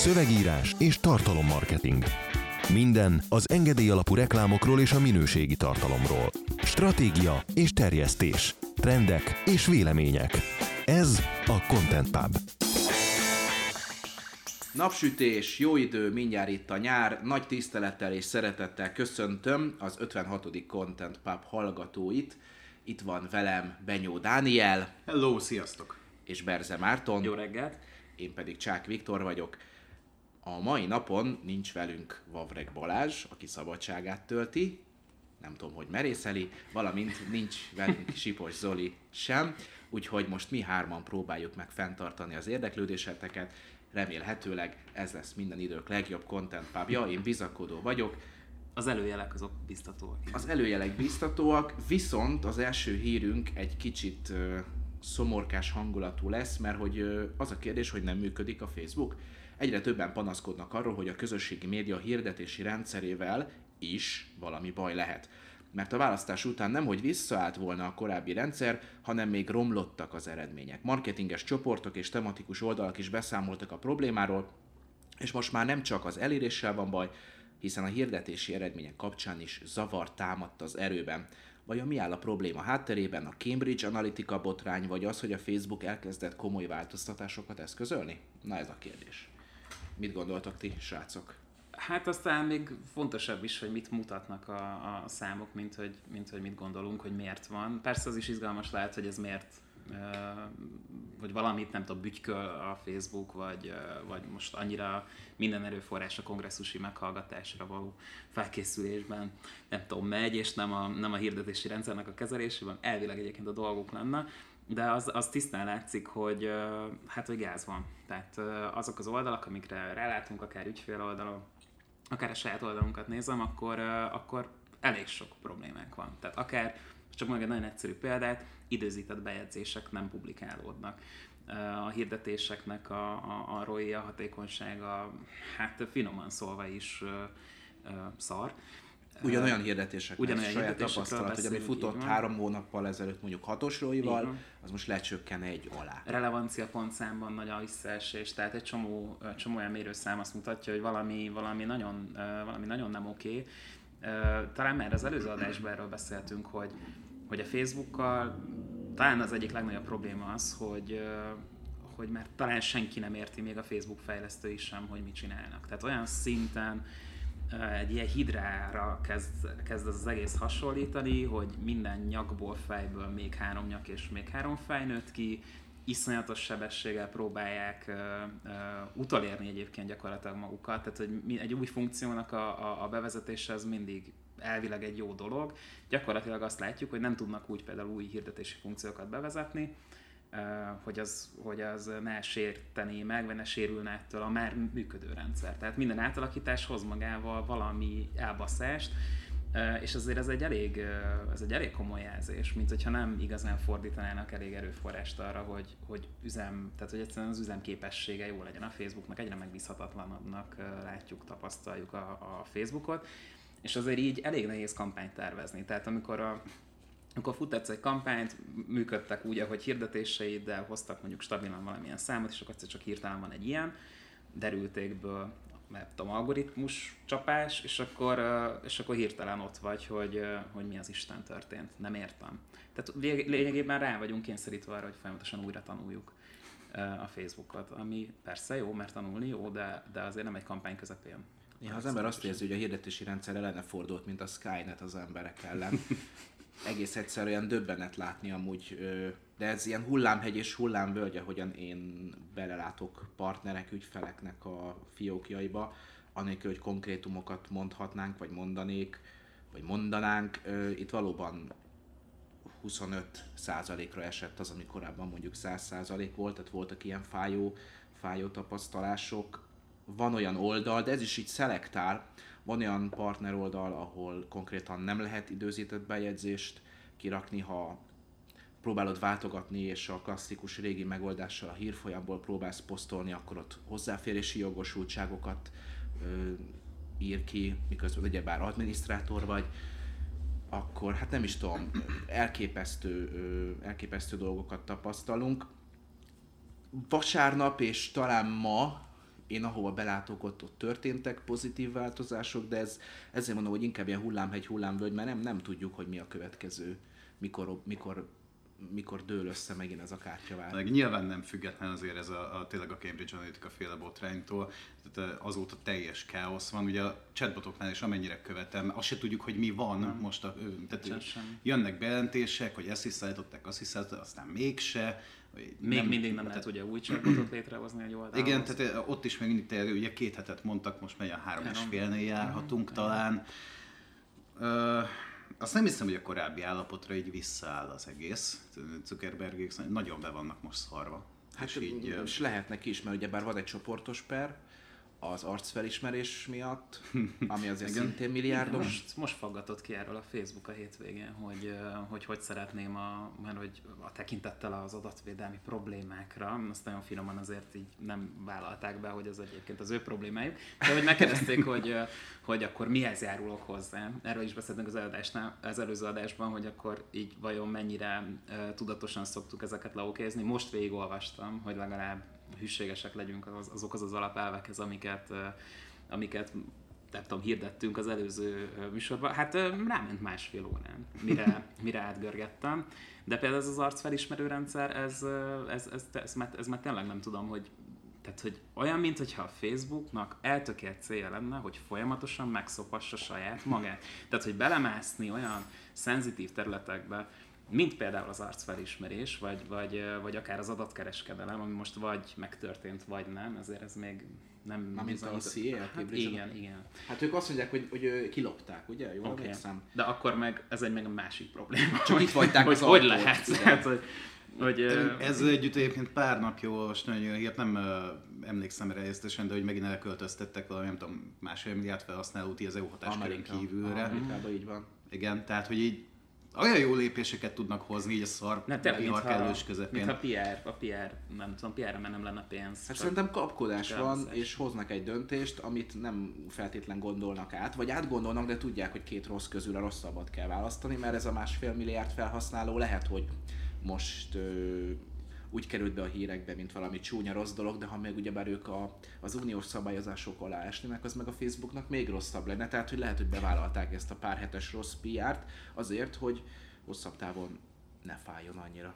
szövegírás és tartalommarketing. Minden az engedély alapú reklámokról és a minőségi tartalomról. Stratégia és terjesztés. Trendek és vélemények. Ez a Content Pub. Napsütés, jó idő, mindjárt itt a nyár. Nagy tisztelettel és szeretettel köszöntöm az 56. Content Pub hallgatóit. Itt van velem Benyó Dániel Hello, sziasztok! és Berze Márton. Jó reggelt! Én pedig Csák Viktor vagyok. A mai napon nincs velünk Vavreg Balázs, aki szabadságát tölti, nem tudom, hogy merészeli, valamint nincs velünk Sipos Zoli sem, úgyhogy most mi hárman próbáljuk meg fenntartani az érdeklődéseteket, remélhetőleg ez lesz minden idők legjobb content pubja, én bizakodó vagyok, Az előjelek azok biztatóak. az előjelek biztatóak, viszont az első hírünk egy kicsit szomorkás hangulatú lesz, mert hogy az a kérdés, hogy nem működik a Facebook. Egyre többen panaszkodnak arról, hogy a közösségi média hirdetési rendszerével is valami baj lehet. Mert a választás után nem, hogy visszaállt volna a korábbi rendszer, hanem még romlottak az eredmények. Marketinges csoportok és tematikus oldalak is beszámoltak a problémáról, és most már nem csak az eléréssel van baj, hiszen a hirdetési eredmények kapcsán is zavar támadt az erőben. Vajon mi áll a probléma hátterében? A Cambridge Analytica botrány, vagy az, hogy a Facebook elkezdett komoly változtatásokat eszközölni? Na ez a kérdés. Mit gondoltak ti, srácok? Hát aztán még fontosabb is, hogy mit mutatnak a, a számok, mint hogy, mint hogy mit gondolunk, hogy miért van. Persze az is izgalmas lehet, hogy ez miért hogy valamit nem tudom, bütyköl a Facebook, vagy, vagy most annyira minden erőforrás a kongresszusi meghallgatásra való felkészülésben nem tudom, megy, és nem a, nem a hirdetési rendszernek a kezelésében. Elvileg egyébként a dolguk lenne, de az, az tisztán látszik, hogy hát, hogy gáz van. Tehát azok az oldalak, amikre rálátunk, akár ügyfél oldalon, akár a saját oldalunkat nézem, akkor, akkor elég sok problémánk van. Tehát akár, csak mondjuk egy nagyon egyszerű példát, időzített bejegyzések nem publikálódnak. A hirdetéseknek a, a, a ROI, a hatékonysága, hát finoman szólva is szar. Ugyanolyan hirdetések, Ugyanolyan saját hirdetésekről tapasztalat, hogy ami futott három hónappal ezelőtt mondjuk hatos Így róival, van. az most lecsökken egy alá. relevancia pontszámban nagy a visszaesés, tehát egy csomó, csomó olyan mérőszám azt mutatja, hogy valami, valami, nagyon, valami nagyon nem oké. Talán már az előző adásban erről beszéltünk, hogy, hogy a Facebookkal talán az egyik legnagyobb probléma az, hogy, hogy már talán senki nem érti, még a Facebook fejlesztői sem, hogy mit csinálnak. Tehát olyan szinten egy ilyen hidrára kezd, kezd az, egész hasonlítani, hogy minden nyakból, fejből még három nyak és még három fej nőtt ki, iszonyatos sebességgel próbálják uh, uh, utolérni egyébként gyakorlatilag magukat, tehát hogy egy új funkciónak a, a, a bevezetése az mindig elvileg egy jó dolog. Gyakorlatilag azt látjuk, hogy nem tudnak úgy például új hirdetési funkciókat bevezetni, hogy az, hogy az ne sértené meg, vagy ne sérülne ettől a már működő rendszer. Tehát minden átalakítás hoz magával valami elbaszást, és azért ez egy elég, ez egy elég komoly jelzés, mint hogyha nem igazán fordítanának elég erőforrást arra, hogy, hogy üzem, tehát hogy egyszerűen az üzem képessége jó legyen a Facebooknak, egyre megbízhatatlanabbnak látjuk, tapasztaljuk a, a Facebookot, és azért így elég nehéz kampányt tervezni. Tehát amikor a, amikor futtatsz egy kampányt, működtek úgy, ahogy hirdetéseiddel hoztak mondjuk stabilan valamilyen számot, és akkor egyszer csak hirtelen van egy ilyen, derültékből nem tudom, algoritmus csapás, és akkor, és akkor hirtelen ott vagy, hogy, hogy mi az Isten történt. Nem értem. Tehát lé- lényegében rá vagyunk kényszerítve arra, hogy folyamatosan újra tanuljuk a Facebookot, ami persze jó, mert tanulni jó, de, de azért nem egy kampány közepén. Néha az ember azt érzi, hogy a hirdetési rendszer ellene fordult, mint a Skynet az emberek ellen. Egész egyszerűen döbbenet látni amúgy, de ez ilyen hullámhegy és hullámvölgy, ahogyan én belelátok partnerek, ügyfeleknek a fiókjaiba, anélkül, hogy konkrétumokat mondhatnánk, vagy mondanék, vagy mondanánk. Itt valóban 25%-ra esett az, ami korábban mondjuk 100% volt, tehát voltak ilyen fájó, fájó tapasztalások. Van olyan oldal, de ez is így szelektál, van olyan partner oldal, ahol konkrétan nem lehet időzített bejegyzést kirakni, ha próbálod váltogatni, és a klasszikus régi megoldással a hírfolyamból próbálsz posztolni, akkor ott hozzáférési jogosultságokat ö, ír ki, miközben ugyebár adminisztrátor vagy, akkor hát nem is tudom, elképesztő, ö, elképesztő dolgokat tapasztalunk. Vasárnap és talán ma én ahova belátok, ott, ott történtek pozitív változások, de ez, ezért mondom, hogy inkább ilyen hullámhegy, hullámvölgy, mert nem, nem tudjuk, hogy mi a következő, mikor, mikor mikor dől össze megint ez a kártyavár. Meg nyilván nem független azért ez a, a tényleg a Cambridge Analytica féle botránytól, tehát azóta teljes káosz van. Ugye a chatbotoknál is amennyire követem, azt se tudjuk, hogy mi van nem. most. A, tehát jönnek bejelentések, hogy ezt is szállították, azt is szállították, aztán mégse. Még nem, mindig nem lehet ugye új chatbotot létrehozni egy oldalon. Igen, tehát ott is még mindig terjed, ugye két hetet mondtak, most megy a három és félnél járhatunk talán. Uh, azt nem hiszem, hogy a korábbi állapotra így visszaáll az egész. Zuckerbergék nagyon be vannak most szarva. Hát és, így, és lehetnek is, mert ugyebár van egy csoportos per, az arcfelismerés miatt, ami azért Igen. szintén milliárdos. Most, most faggatott ki erről a Facebook a hétvégén, hogy hogy, hogy szeretném, a, mert hogy a tekintettel az adatvédelmi problémákra, azt nagyon finoman azért így nem vállalták be, hogy ez egyébként az ő problémájuk, de hogy megkérdezték, hogy, hogy akkor mihez járulok hozzá. Erről is beszéltünk az, adásnál, az előző adásban, hogy akkor így vajon mennyire tudatosan szoktuk ezeket leokézni. Most végigolvastam, hogy legalább hűségesek legyünk az, azokhoz az alapelvekhez, amiket, amiket nem tudom, hirdettünk az előző műsorban. Hát ráment másfél órán, mire, mire átgörgettem. De például ez az arcfelismerő rendszer, ez, ez, ez, ez, ez, már, ez már tényleg nem tudom, hogy tehát, hogy olyan, mintha a Facebooknak eltökélt célja lenne, hogy folyamatosan megszopassa saját magát. Tehát, hogy belemászni olyan szenzitív területekbe, mint például az arcfelismerés, vagy, vagy, vagy akár az adatkereskedelem, ami most vagy megtörtént, vagy nem, ezért ez még nem... Na, mint a CIA, hát, Igen, igen. Hát ők azt mondják, hogy, hogy kilopták, ugye? Jól okay. emlékszem? De akkor meg ez egy meg a másik probléma. Csak hogy, itt vagyták hogy, az hogy lehet? Hát, hogy, hogy, ez együtt egyébként pár napja olvastam, hogy ilyet nem uh, emlékszem rá részletesen, de hogy megint elköltöztettek valami, nem tudom, másfél milliárd felhasználót az EU hatáskörön kívülre. Amerikában így van. Igen, tehát hogy így olyan jó lépéseket tudnak hozni így a szar ne, te, vihar kellős közepén. Mint a PR, a PR, nem tudom, PR-re mert nem lenne pénz. Hát szerintem kapkodás van, és hoznak egy döntést, amit nem feltétlen gondolnak át, vagy átgondolnak, de tudják, hogy két rossz közül a rosszabbat kell választani, mert ez a másfél milliárd felhasználó lehet, hogy most ö, úgy került be a hírekbe, mint valami csúnya rossz dolog, de ha meg ugyebár ők a, az uniós szabályozások alá esnének, az meg a Facebooknak még rosszabb lenne. Tehát, hogy lehet, hogy bevállalták ezt a pár hetes rossz PR-t azért, hogy hosszabb távon ne fájjon annyira.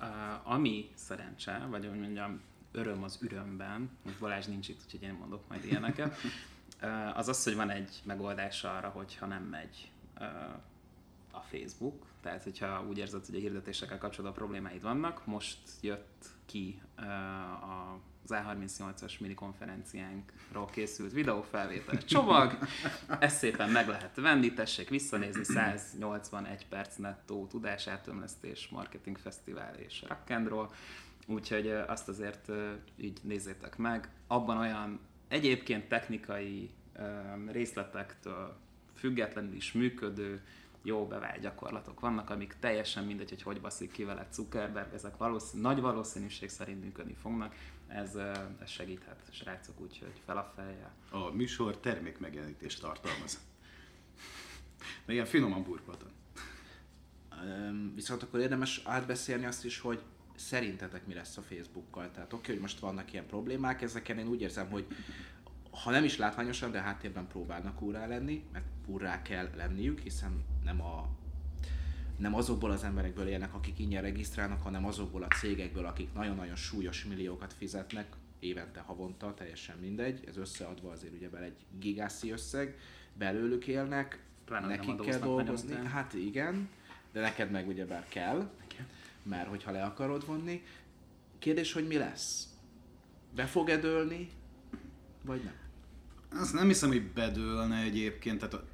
Uh, ami szerencse, vagy hogy mondjam, öröm az ürömben, most Balázs nincs itt, úgyhogy én mondok majd ilyeneket, uh, az az, hogy van egy megoldás arra, hogyha nem megy uh, a Facebook, tehát hogyha úgy érzed, hogy a hirdetésekkel kapcsolatban problémáid vannak, most jött ki az A38-as mini konferenciánkról készült videófelvétel csomag. Ezt szépen meg lehet venni, tessék visszanézni, 181 perc nettó tudásátömlesztés, marketing fesztivál és rock and roll. Úgyhogy azt azért így nézzétek meg. Abban olyan egyébként technikai részletektől függetlenül is működő, jó bevált gyakorlatok vannak, amik teljesen mindegy, hogy hogy baszik ki vele Zuckerberg, ezek valószín, nagy valószínűség szerint működni fognak, ez, ez segíthet, srácok, úgyhogy fel a fejjel. A műsor termék megjelenítést tartalmaz. De ilyen finoman burkoltan. Viszont akkor érdemes átbeszélni azt is, hogy szerintetek mi lesz a Facebookkal? Tehát oké, hogy most vannak ilyen problémák, ezeken én úgy érzem, hogy ha nem is látványosan, de háttérben próbálnak úrá lenni, mert úrá kell lenniük, hiszen nem a nem azokból az emberekből élnek, akik ingyen regisztrálnak, hanem azokból a cégekből, akik nagyon-nagyon súlyos milliókat fizetnek, évente, havonta, teljesen mindegy, ez összeadva azért ugyebár egy gigászi összeg, belőlük élnek, Pláne nekik kell dolgozni, hát igen, de neked meg ugyebár kell, mert hogyha le akarod vonni. Kérdés, hogy mi lesz? Be fog-e dőlni, vagy nem? Azt nem hiszem, hogy bedőlne egyébként, tehát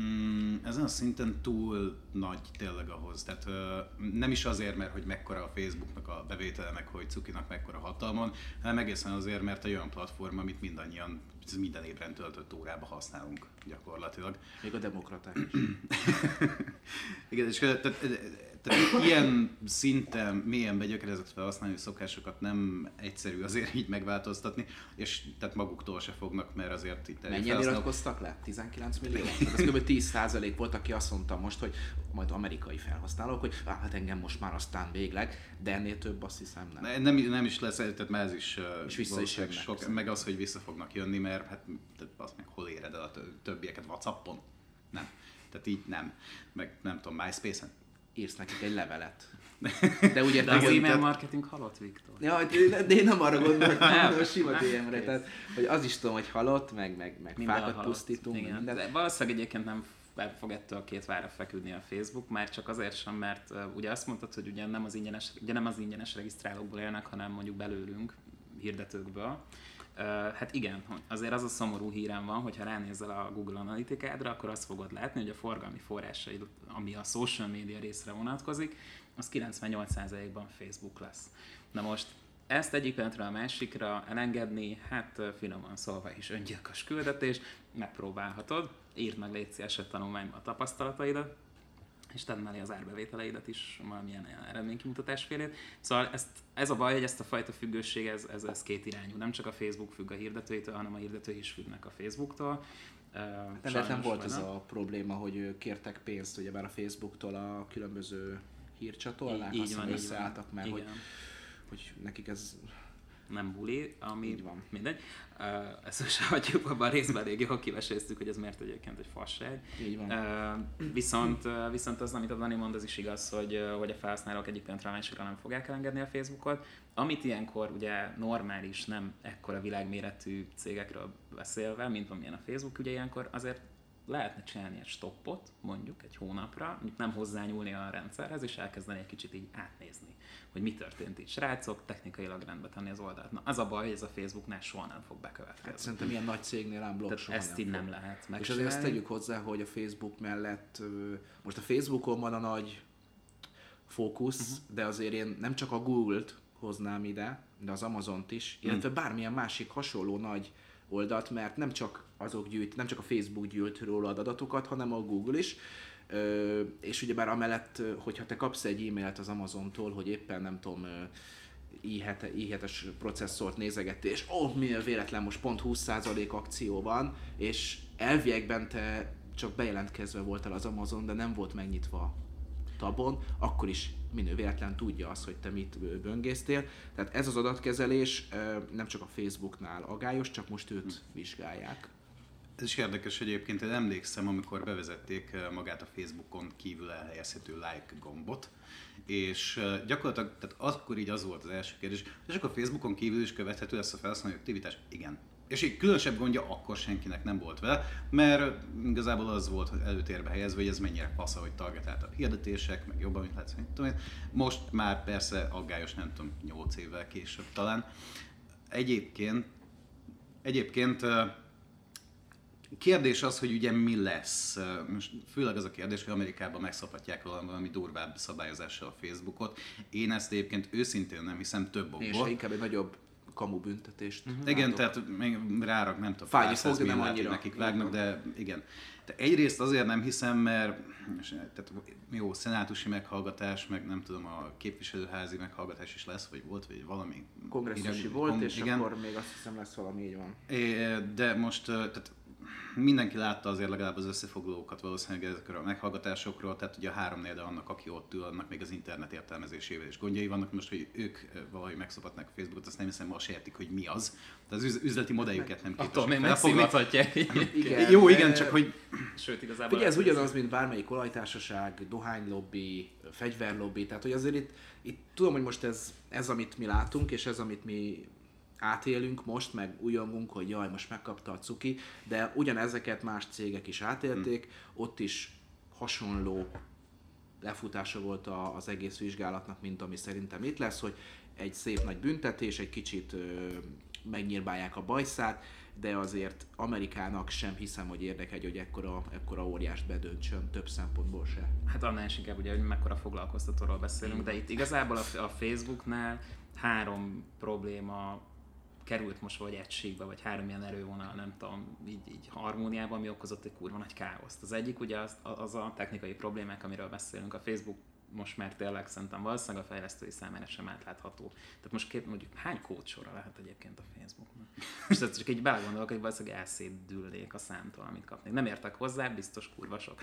mm, ezen a szinten túl nagy tényleg ahhoz. Tehát ö, nem is azért, mert hogy mekkora a Facebooknak a bevétele, meg hogy Cukinak mekkora hatalmon, hanem egészen azért, mert egy olyan platform, amit mindannyian minden évben töltött órába használunk gyakorlatilag. Még a demokraták is. Igen, és tehát, tehát ilyen szinten mélyen begyökerezett felhasználó szokásokat nem egyszerű azért így megváltoztatni, és tehát maguktól se fognak, mert azért itt Mennyien felhasználók... iratkoztak le? 19 millió? Ez kb. 10 volt, aki azt mondta most, hogy majd amerikai felhasználók, hogy ah, hát engem most már aztán végleg, de ennél több azt hiszem nem. Ne- Nem, nem is lesz, tehát már ez is, És vissza is jönnek, sok, meg az, hogy vissza fognak jönni, mert hát tehát azt meg hol éred el a tö- többieket Whatsappon? Nem. Tehát így nem. Meg nem tudom, MySpace-en? Írsz nekik egy levelet. De ugye De az igen, e-mail tehát- marketing halott, Viktor. Ja, de én nem arra gondoltam, Nem, hanem a sima. DM-re, tehát hogy az is tudom, hogy halott, meg, meg, meg Minden fákat pusztítunk, Igen. minden. De valószínűleg egyébként nem nem fog ettől a két vára feküdni a Facebook, már csak azért sem, mert uh, ugye azt mondtad, hogy ugye nem az ingyenes, ugye nem az ingyenes regisztrálókból élnek, hanem mondjuk belőlünk, hirdetőkből. Hát igen, hogy azért az a szomorú hírem van, hogyha ránézel a Google Analytikádra, akkor azt fogod látni, hogy a forgalmi forrásaid, ami a social media részre vonatkozik, az 98%-ban Facebook lesz. Na most ezt egyik pillanatra a másikra elengedni, hát finoman szólva is öngyilkos küldetés, megpróbálhatod, írd meg légy egy tanulmányba a tapasztalataidat, és tedd mellé az árbevételeidet is valamilyen eredménykimutatás félét. Szóval ezt, ez a baj, hogy ezt a fajta függőség, ez, ez, ez két irányú. Nem csak a Facebook függ a hirdetőitől, hanem a hirdetői is függnek a Facebooktól. Ö, Nem, nem volt ez a probléma, hogy kértek pénzt ugyebár a Facebooktól a különböző hírcsatornák, Így- így van, összeálltak, mert hogy, hogy nekik ez nem buli, ami Így van. mindegy. Uh, ezt most hagyjuk abban a részben elég jól kiveséztük, hogy ez miért egyébként egy fasság. így van. Uh, viszont, uh, viszont az, amit a Dani mond, az is igaz, hogy, hogy a felhasználók egyik pillanatra másikra nem fogják elengedni a Facebookot. Amit ilyenkor ugye normális, nem ekkora világméretű cégekről beszélve, mint amilyen a Facebook, ugye ilyenkor azért lehetne csinálni egy stoppot, mondjuk egy hónapra, mondjuk nem hozzányúlni a rendszerhez, és elkezdeni egy kicsit így átnézni, hogy mi történt itt. Srácok, technikailag rendbe tenni az oldalt. Na, az a baj, hogy ez a Facebooknál soha nem fog bekövetkezni. Hát szerintem ilyen nagy cégnél ám blog soha ezt így fog. nem lehet És megcsinálni. azért azt tegyük hozzá, hogy a Facebook mellett, most a Facebookon van a nagy fókusz, uh-huh. de azért én nem csak a Google-t hoznám ide, de az Amazont is, illetve bármilyen másik hasonló nagy oldalt, mert nem csak azok gyűjt, nem csak a Facebook gyűjt róla adatokat, hanem a Google is. Ö, és ugyebár amellett, hogyha te kapsz egy e-mailt az Amazontól, hogy éppen nem tudom, ö, i7, i7-es processzort nézegettél, és ó, oh, milyen véletlen, most pont 20% akció van, és elviekben te csak bejelentkezve voltál az Amazon, de nem volt megnyitva a tabon, akkor is minő véletlen tudja azt, hogy te mit böngésztél. Tehát ez az adatkezelés nem csak a Facebooknál agályos, csak most őt vizsgálják. Ez is érdekes egyébként, én emlékszem, amikor bevezették eh, magát a Facebookon kívül elhelyezhető like gombot, és eh, gyakorlatilag, tehát akkor így az volt az első kérdés, és akkor Facebookon kívül is követhető lesz a felhasználói aktivitás? Igen. És így különösebb gondja akkor senkinek nem volt vele, mert igazából az volt előtérbe helyezve, hogy ez mennyire fasz, hogy targetáltabb hirdetések, meg jobban, mint mit tudom. Most már persze aggályos, nem tudom, 8 évvel később talán. Egyébként, egyébként eh, Kérdés az, hogy ugye mi lesz. Most főleg az a kérdés, hogy Amerikában megszabhatják valami, durvább szabályozással a Facebookot. Én ezt egyébként őszintén nem hiszem több És okból. inkább egy nagyobb kamu büntetést. Igen, látok. tehát még rárak, nem tudom, Fájni fog, nem annyira. nekik vágnak, de igen. De egyrészt azért nem hiszem, mert és, tehát, jó, szenátusi meghallgatás, meg nem tudom, a képviselőházi meghallgatás is lesz, vagy volt, vagy valami. Kongresszusi Igen, volt, kon- és igen. akkor még azt hiszem lesz valami, így van. É, De most, tehát mindenki látta azért legalább az összefoglalókat valószínűleg ezekről a meghallgatásokról, tehát ugye a három de annak, aki ott ül, annak még az internet értelmezésével is gondjai vannak. Most, hogy ők ö, valahogy megszopatnak a Facebookot, azt nem hiszem, ma se értik, hogy mi az. De az üz- üzleti modelljüket nem Attól még képesek megszivathatják. Igen, Jó, igen, csak hogy Sőt, igazából... Figyelj, ez ugyanaz, mint bármelyik olajtársaság, dohánylobbi, fegyverlobbi, tehát hogy azért itt, itt tudom, hogy most ez, ez, amit mi látunk, és ez, amit mi átélünk most, meg újongunk, hogy jaj, most megkapta a cuki, de ugyanezeket más cégek is átélték, hmm. ott is hasonló lefutása volt a, az egész vizsgálatnak, mint ami szerintem itt lesz, hogy egy szép nagy büntetés, egy kicsit ö, megnyírbálják a bajszát, de azért Amerikának sem hiszem, hogy érdekel, hogy ekkora, ekkora óriást bedöntsön, több szempontból se. Hát annál is inkább ugye, hogy mekkora foglalkoztatóról beszélünk, de itt igazából a, a Facebooknál három probléma került most vagy egységbe, vagy három ilyen erővonal, nem tudom, így, így harmóniában, ami okozott egy kurva nagy káoszt. Az egyik ugye az, az a technikai problémák, amiről beszélünk. A Facebook most már tényleg szerintem valószínűleg a fejlesztői számára sem átlátható. Tehát most két, mondjuk hány kódsora lehet egyébként a Facebooknak? És ez csak így belegondolok, hogy valószínűleg elszédülnék a számtól, amit kapnék. Nem értek hozzá, biztos kurva sok.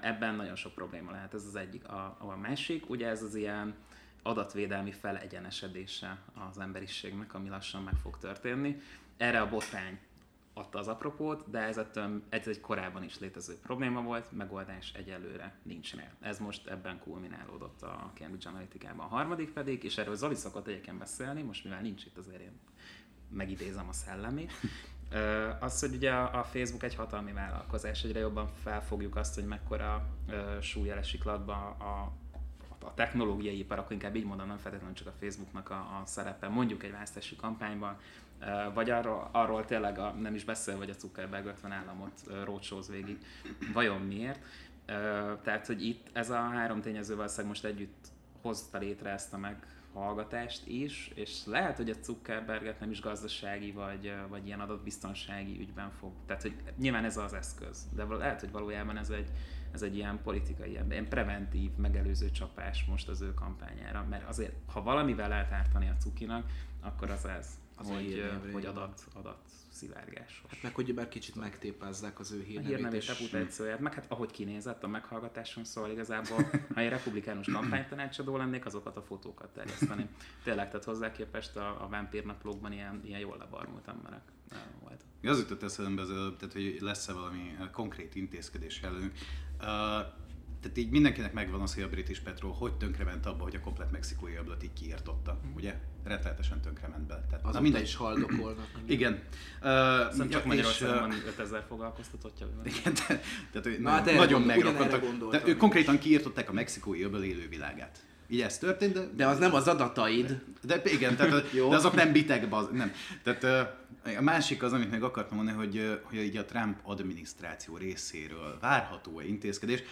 Ebben nagyon sok probléma lehet, ez az egyik. A, a másik, ugye ez az ilyen adatvédelmi felegyenesedése az emberiségnek, ami lassan meg fog történni. Erre a botrány adta az apropót, de ez, ettől, ez egy korábban is létező probléma volt, megoldás egyelőre nincs meg. Ez most ebben kulminálódott a Cambridge Analytica-ban. A harmadik pedig, és erről Zoli szokott egyébként beszélni, most mivel nincs itt azért én megidézem a szellemi, az, hogy ugye a Facebook egy hatalmi vállalkozás, egyre jobban felfogjuk azt, hogy mekkora súly esik a, a a technológiai ipar, akkor inkább így mondom, nem feltétlenül csak a Facebooknak a, a szerepe, mondjuk egy választási kampányban, vagy arról, arról tényleg a, nem is beszél, hogy a Zuckerberg 50 államot rócsóz végig. Vajon miért? Tehát, hogy itt ez a három tényező valószínűleg most együtt hozta létre ezt a meghallgatást is, és lehet, hogy a Zuckerberget nem is gazdasági vagy, vagy ilyen adatbiztonsági ügyben fog. Tehát, hogy nyilván ez az eszköz, de lehet, hogy valójában ez egy, ez egy ilyen politikai, ilyen preventív, megelőző csapás most az ő kampányára, mert azért, ha valamivel lehet ártani a cukinak, akkor az ez az hogy, hogy adat, adat szivárgás. Hát meg, hogy bár kicsit megtépázzák az ő hírnevét. A hírnevét, reputációját, meg hát ahogy kinézett a meghallgatáson, szóval igazából, ha egy republikánus kampánytanácsadó lennék, azokat a fotókat terjeszteném. Tényleg, tehát hozzá képest a, a Vampír naplókban ilyen, ilyen jól lebarmult emberek volt. Az jutott eszembe, tehát, hogy lesz-e valami konkrét intézkedés előnk. Uh, tehát így mindenkinek megvan az, hogy a British Petrol hogy tönkrement abba, hogy a komplet mexikói öblöt így kiirtotta, ugye? Rettenetesen tönkrement be. Tehát, az mindegy is haldokolnak. Igen. Uh, Szerintem csak Magyarországon van 5000 foglalkoztatottja. Igen, te, tehát Na, hát nagyon megrokottak. Ők konkrétan kiirtották a mexikói öböl élővilágát. Így ez történt, de... De az nem az adataid. De, de igen, tehát, de azok nem bitek, baz, nem. Tehát a másik az, amit meg akartam mondani, hogy, hogy így a Trump adminisztráció részéről várható-e intézkedés.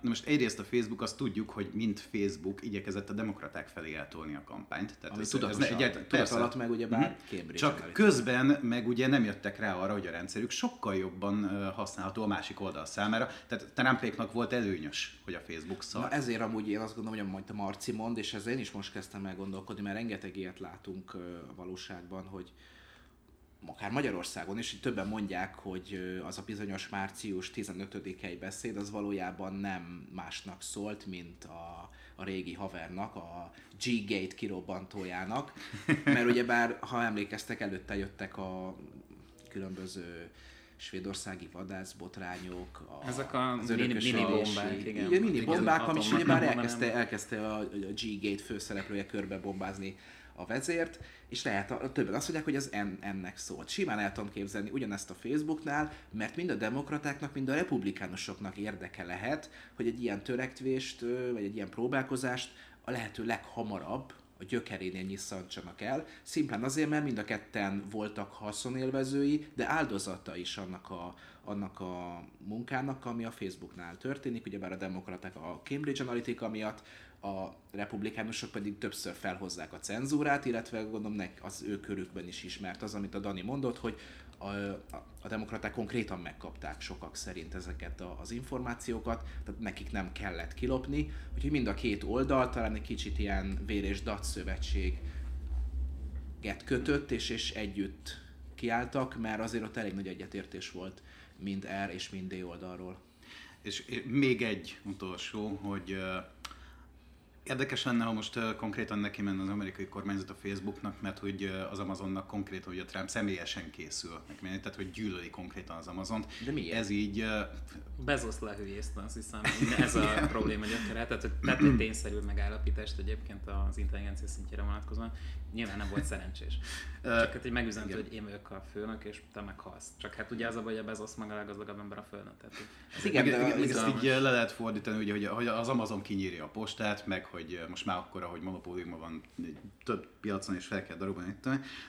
Most egyrészt a Facebook, azt tudjuk, hogy mint Facebook igyekezett a demokraták felé eltolni a kampányt. Tehát Ami ez, tudatosan, ez egyet, tudat alatt meg ugye bár mm. Cambridge Csak elég. közben meg ugye nem jöttek rá arra, hogy a rendszerük sokkal jobban használható a másik oldal számára. Tehát Trumpéknak volt előnyös, hogy a Facebook szar. Na ezért amúgy én azt gondolom, hogy amit a Marci mond, és ezzel én is most kezdtem el gondolkodni, mert rengeteg ilyet látunk a valóságban, hogy akár Magyarországon is, többen mondják, hogy az a bizonyos március 15-i beszéd az valójában nem másnak szólt, mint a, a régi havernak, a G-Gate kirobbantójának, mert ugyebár, ha emlékeztek, előtte jöttek a különböző svédországi vadászbotrányok, a, Ezek a az mini, mini bombák, igen. igen mini bombák, ami is ugyebár elkezdte, elkezdte a, a G-Gate főszereplője körbe bombázni a vezért, és lehet, a, többen azt mondják, hogy az en, ennek szólt. Simán el tudom képzelni ugyanezt a Facebooknál, mert mind a demokratáknak, mind a republikánusoknak érdeke lehet, hogy egy ilyen törekvést, vagy egy ilyen próbálkozást a lehető leghamarabb a gyökerénél nyisszantsanak el, szimplán azért, mert mind a ketten voltak haszonélvezői, de áldozata is annak a, annak a munkának, ami a Facebooknál történik, ugyebár a demokraták a Cambridge Analytica miatt, a republikánusok pedig többször felhozzák a cenzúrát, illetve gondolom nek az ő körükben is ismert az, amit a Dani mondott, hogy a, a, demokraták konkrétan megkapták sokak szerint ezeket a, az információkat, tehát nekik nem kellett kilopni, úgyhogy mind a két oldal talán egy kicsit ilyen vér és szövetség kötött, és, és együtt kiálltak, mert azért ott elég nagy egyetértés volt mind R és mind D oldalról. És még egy utolsó, hogy Érdekes lenne, ha most uh, konkrétan neki menne az amerikai kormányzat a Facebooknak, mert hogy uh, az Amazonnak konkrétan, hogy a Trump személyesen készül neki menni, tehát hogy gyűlöli konkrétan az Amazont. De miért? Ez így... Uh, Bezos lehülyézte, azt hiszem, ez a probléma gyökere. Tehát, hogy tett egy tényszerű megállapítást egyébként az intelligencia szintjére vonatkozóan. Nyilván nem volt szerencsés. Csak hát így megüzent, hogy én vagyok a főnök, és te meghalsz. Csak hát ugye az a baj, hogy a Bezos meg a leggazdagabb ember a földön. Tehát, ez igen, de ezt így le lehet fordítani, ugye, hogy, hogy az Amazon kinyírja a postát, meg hogy most már akkora, hogy monopóliuma van több piacon, és fel kell darabolni.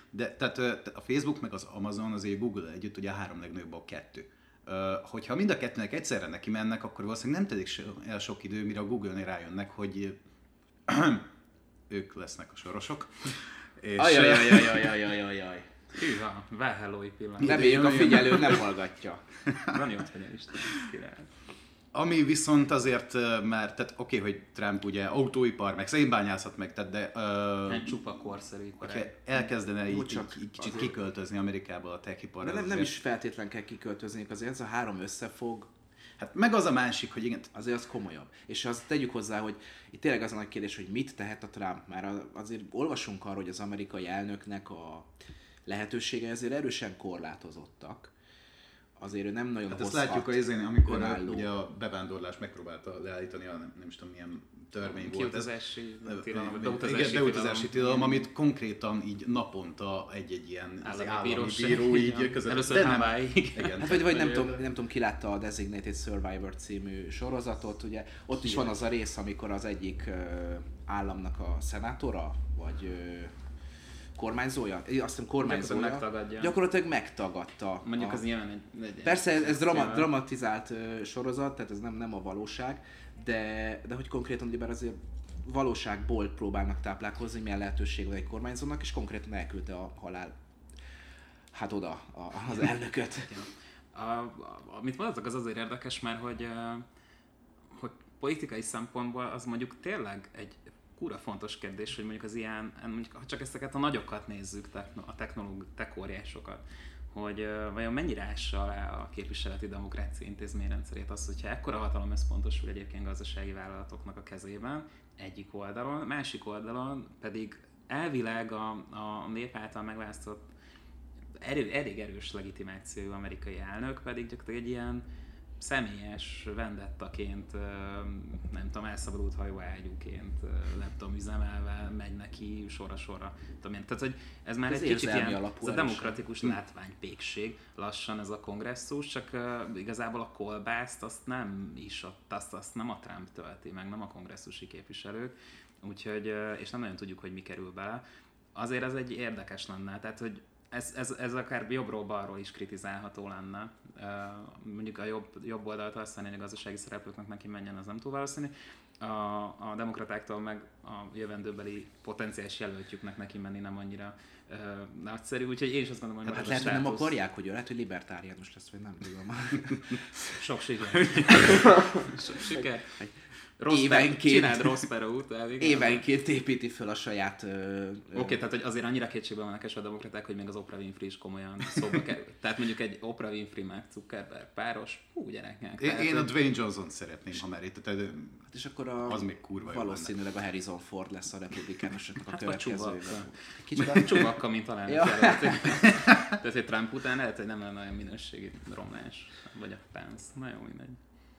De tehát a Facebook meg az Amazon azért Google együtt ugye a három legnagyobb a kettő. Hogyha mind a kettőnek egyszerre neki mennek, akkor valószínűleg nem telik el sok idő, mire a Google-nél rájönnek, hogy ők lesznek a sorosok. És... Ajajajajajajajajaj. Hűha, well pillanat. Reméljük a figyelő nem hallgatja. Van hogy Isten király. Ami viszont azért, mert, tehát oké, okay, hogy Trump ugye autóipar, meg szénbányászat meg, tehát de... Uh, egy csupa korszerű ipar. elkezdene így, csak így, kicsit azért. kiköltözni Amerikából a tech ipar. De nem, nem is feltétlen kell kiköltözni, azért ez a három összefog. Hát meg az a másik, hogy igen. Azért az komolyabb. És azt tegyük hozzá, hogy itt tényleg az a nagy kérdés, hogy mit tehet a Trump. Már azért olvasunk arról, hogy az amerikai elnöknek a lehetősége ezért erősen korlátozottak azért nem nagyon hát ezt látjuk a izén, amikor önálló. ugye a bevándorlás megpróbálta leállítani a nem, nem is tudom milyen törvény volt. Ez, tilalom, beutazási, igen, beutazási tilalom, amit konkrétan így naponta egy-egy ilyen állami, állami bíró így között. Először nem, igen. Hát, vagy, vagy nem, tudom, nem tudom, ki látta a Designated Survivor című sorozatot, ugye ott is van az a rész, amikor az egyik államnak a szenátora, vagy kormányzója? Azt hiszem kormányzója. megtagadja. Gyakorlatilag megtagadta. Mondjuk a... az nyilván egy, egy Persze ez, ez drama, dramatizált sorozat, tehát ez nem, nem a valóság, de, de hogy konkrétan Liber azért valóságból próbálnak táplálkozni, milyen lehetőség van egy kormányzónak, és konkrétan elküldte a halál hát oda a, az elnököt. a, a, amit mondhatok, az azért érdekes, mert hogy, hogy politikai szempontból az mondjuk tényleg egy kura fontos kérdés, hogy mondjuk az ilyen, mondjuk, ha csak ezeket a nagyokat nézzük, a technológ, tech óriásokat, hogy uh, vajon mennyire ássa alá a képviseleti demokrácia intézményrendszerét az, hogyha ekkora hatalom összpontosul egyébként gazdasági vállalatoknak a kezében, egyik oldalon, másik oldalon pedig elvileg a, a nép által megválasztott erő, elég erős legitimációjú amerikai elnök pedig gyakorlatilag egy ilyen személyes vendettaként, nem tudom, elszabadult hajóágyúként, nem tudom, üzemelve megy neki sorra-sorra. Tehát, hogy ez már ez egy kicsit ilyen, ez a demokratikus hm. látványpékség, lassan ez a kongresszus, csak uh, igazából a kolbászt azt nem is, azt, azt nem a Trump tölti meg, nem a kongresszusi képviselők, úgyhogy, és nem nagyon tudjuk, hogy mi kerül bele. Azért ez egy érdekes lenne, tehát, hogy ez, ez, ez akár jobbról-balról is kritizálható lenne. Mondjuk a jobb, jobb oldalt használni a gazdasági szereplőknek neki menjen, az nem túl valószínű. A, a demokratáktól meg a jövendőbeli potenciális jelöltjüknek neki menni nem annyira uh, nagyszerű, úgyhogy én is azt gondolom, hogy hát, lehet, hogy nem akarják, hogy ő lehet, hogy libertáriánus lesz, vagy nem tudom. Sok siker. Sok siker. Rossz évenként, csináld rossz Peró után, igen. Évenként építi föl a saját... Oké, okay, tehát hogy azért annyira kétségben vannak esve a demokraták, hogy még az Oprah Winfrey is komolyan szóba kerül. tehát mondjuk egy Oprah Winfrey meg Zuckerberg páros, hú gyerekek. Én, én a Dwayne Johnson szeretném, ha már itt, tehát hát és akkor a, az még kurva valószínűleg a Harrison Ford lesz a republikánusoknak a hát következőjében. Kicsit csubakka, mint talán. Tehát, hogy Trump után lehet, hogy nem lenne olyan minőségi romlás, vagy a Pence. Na jó, mindegy.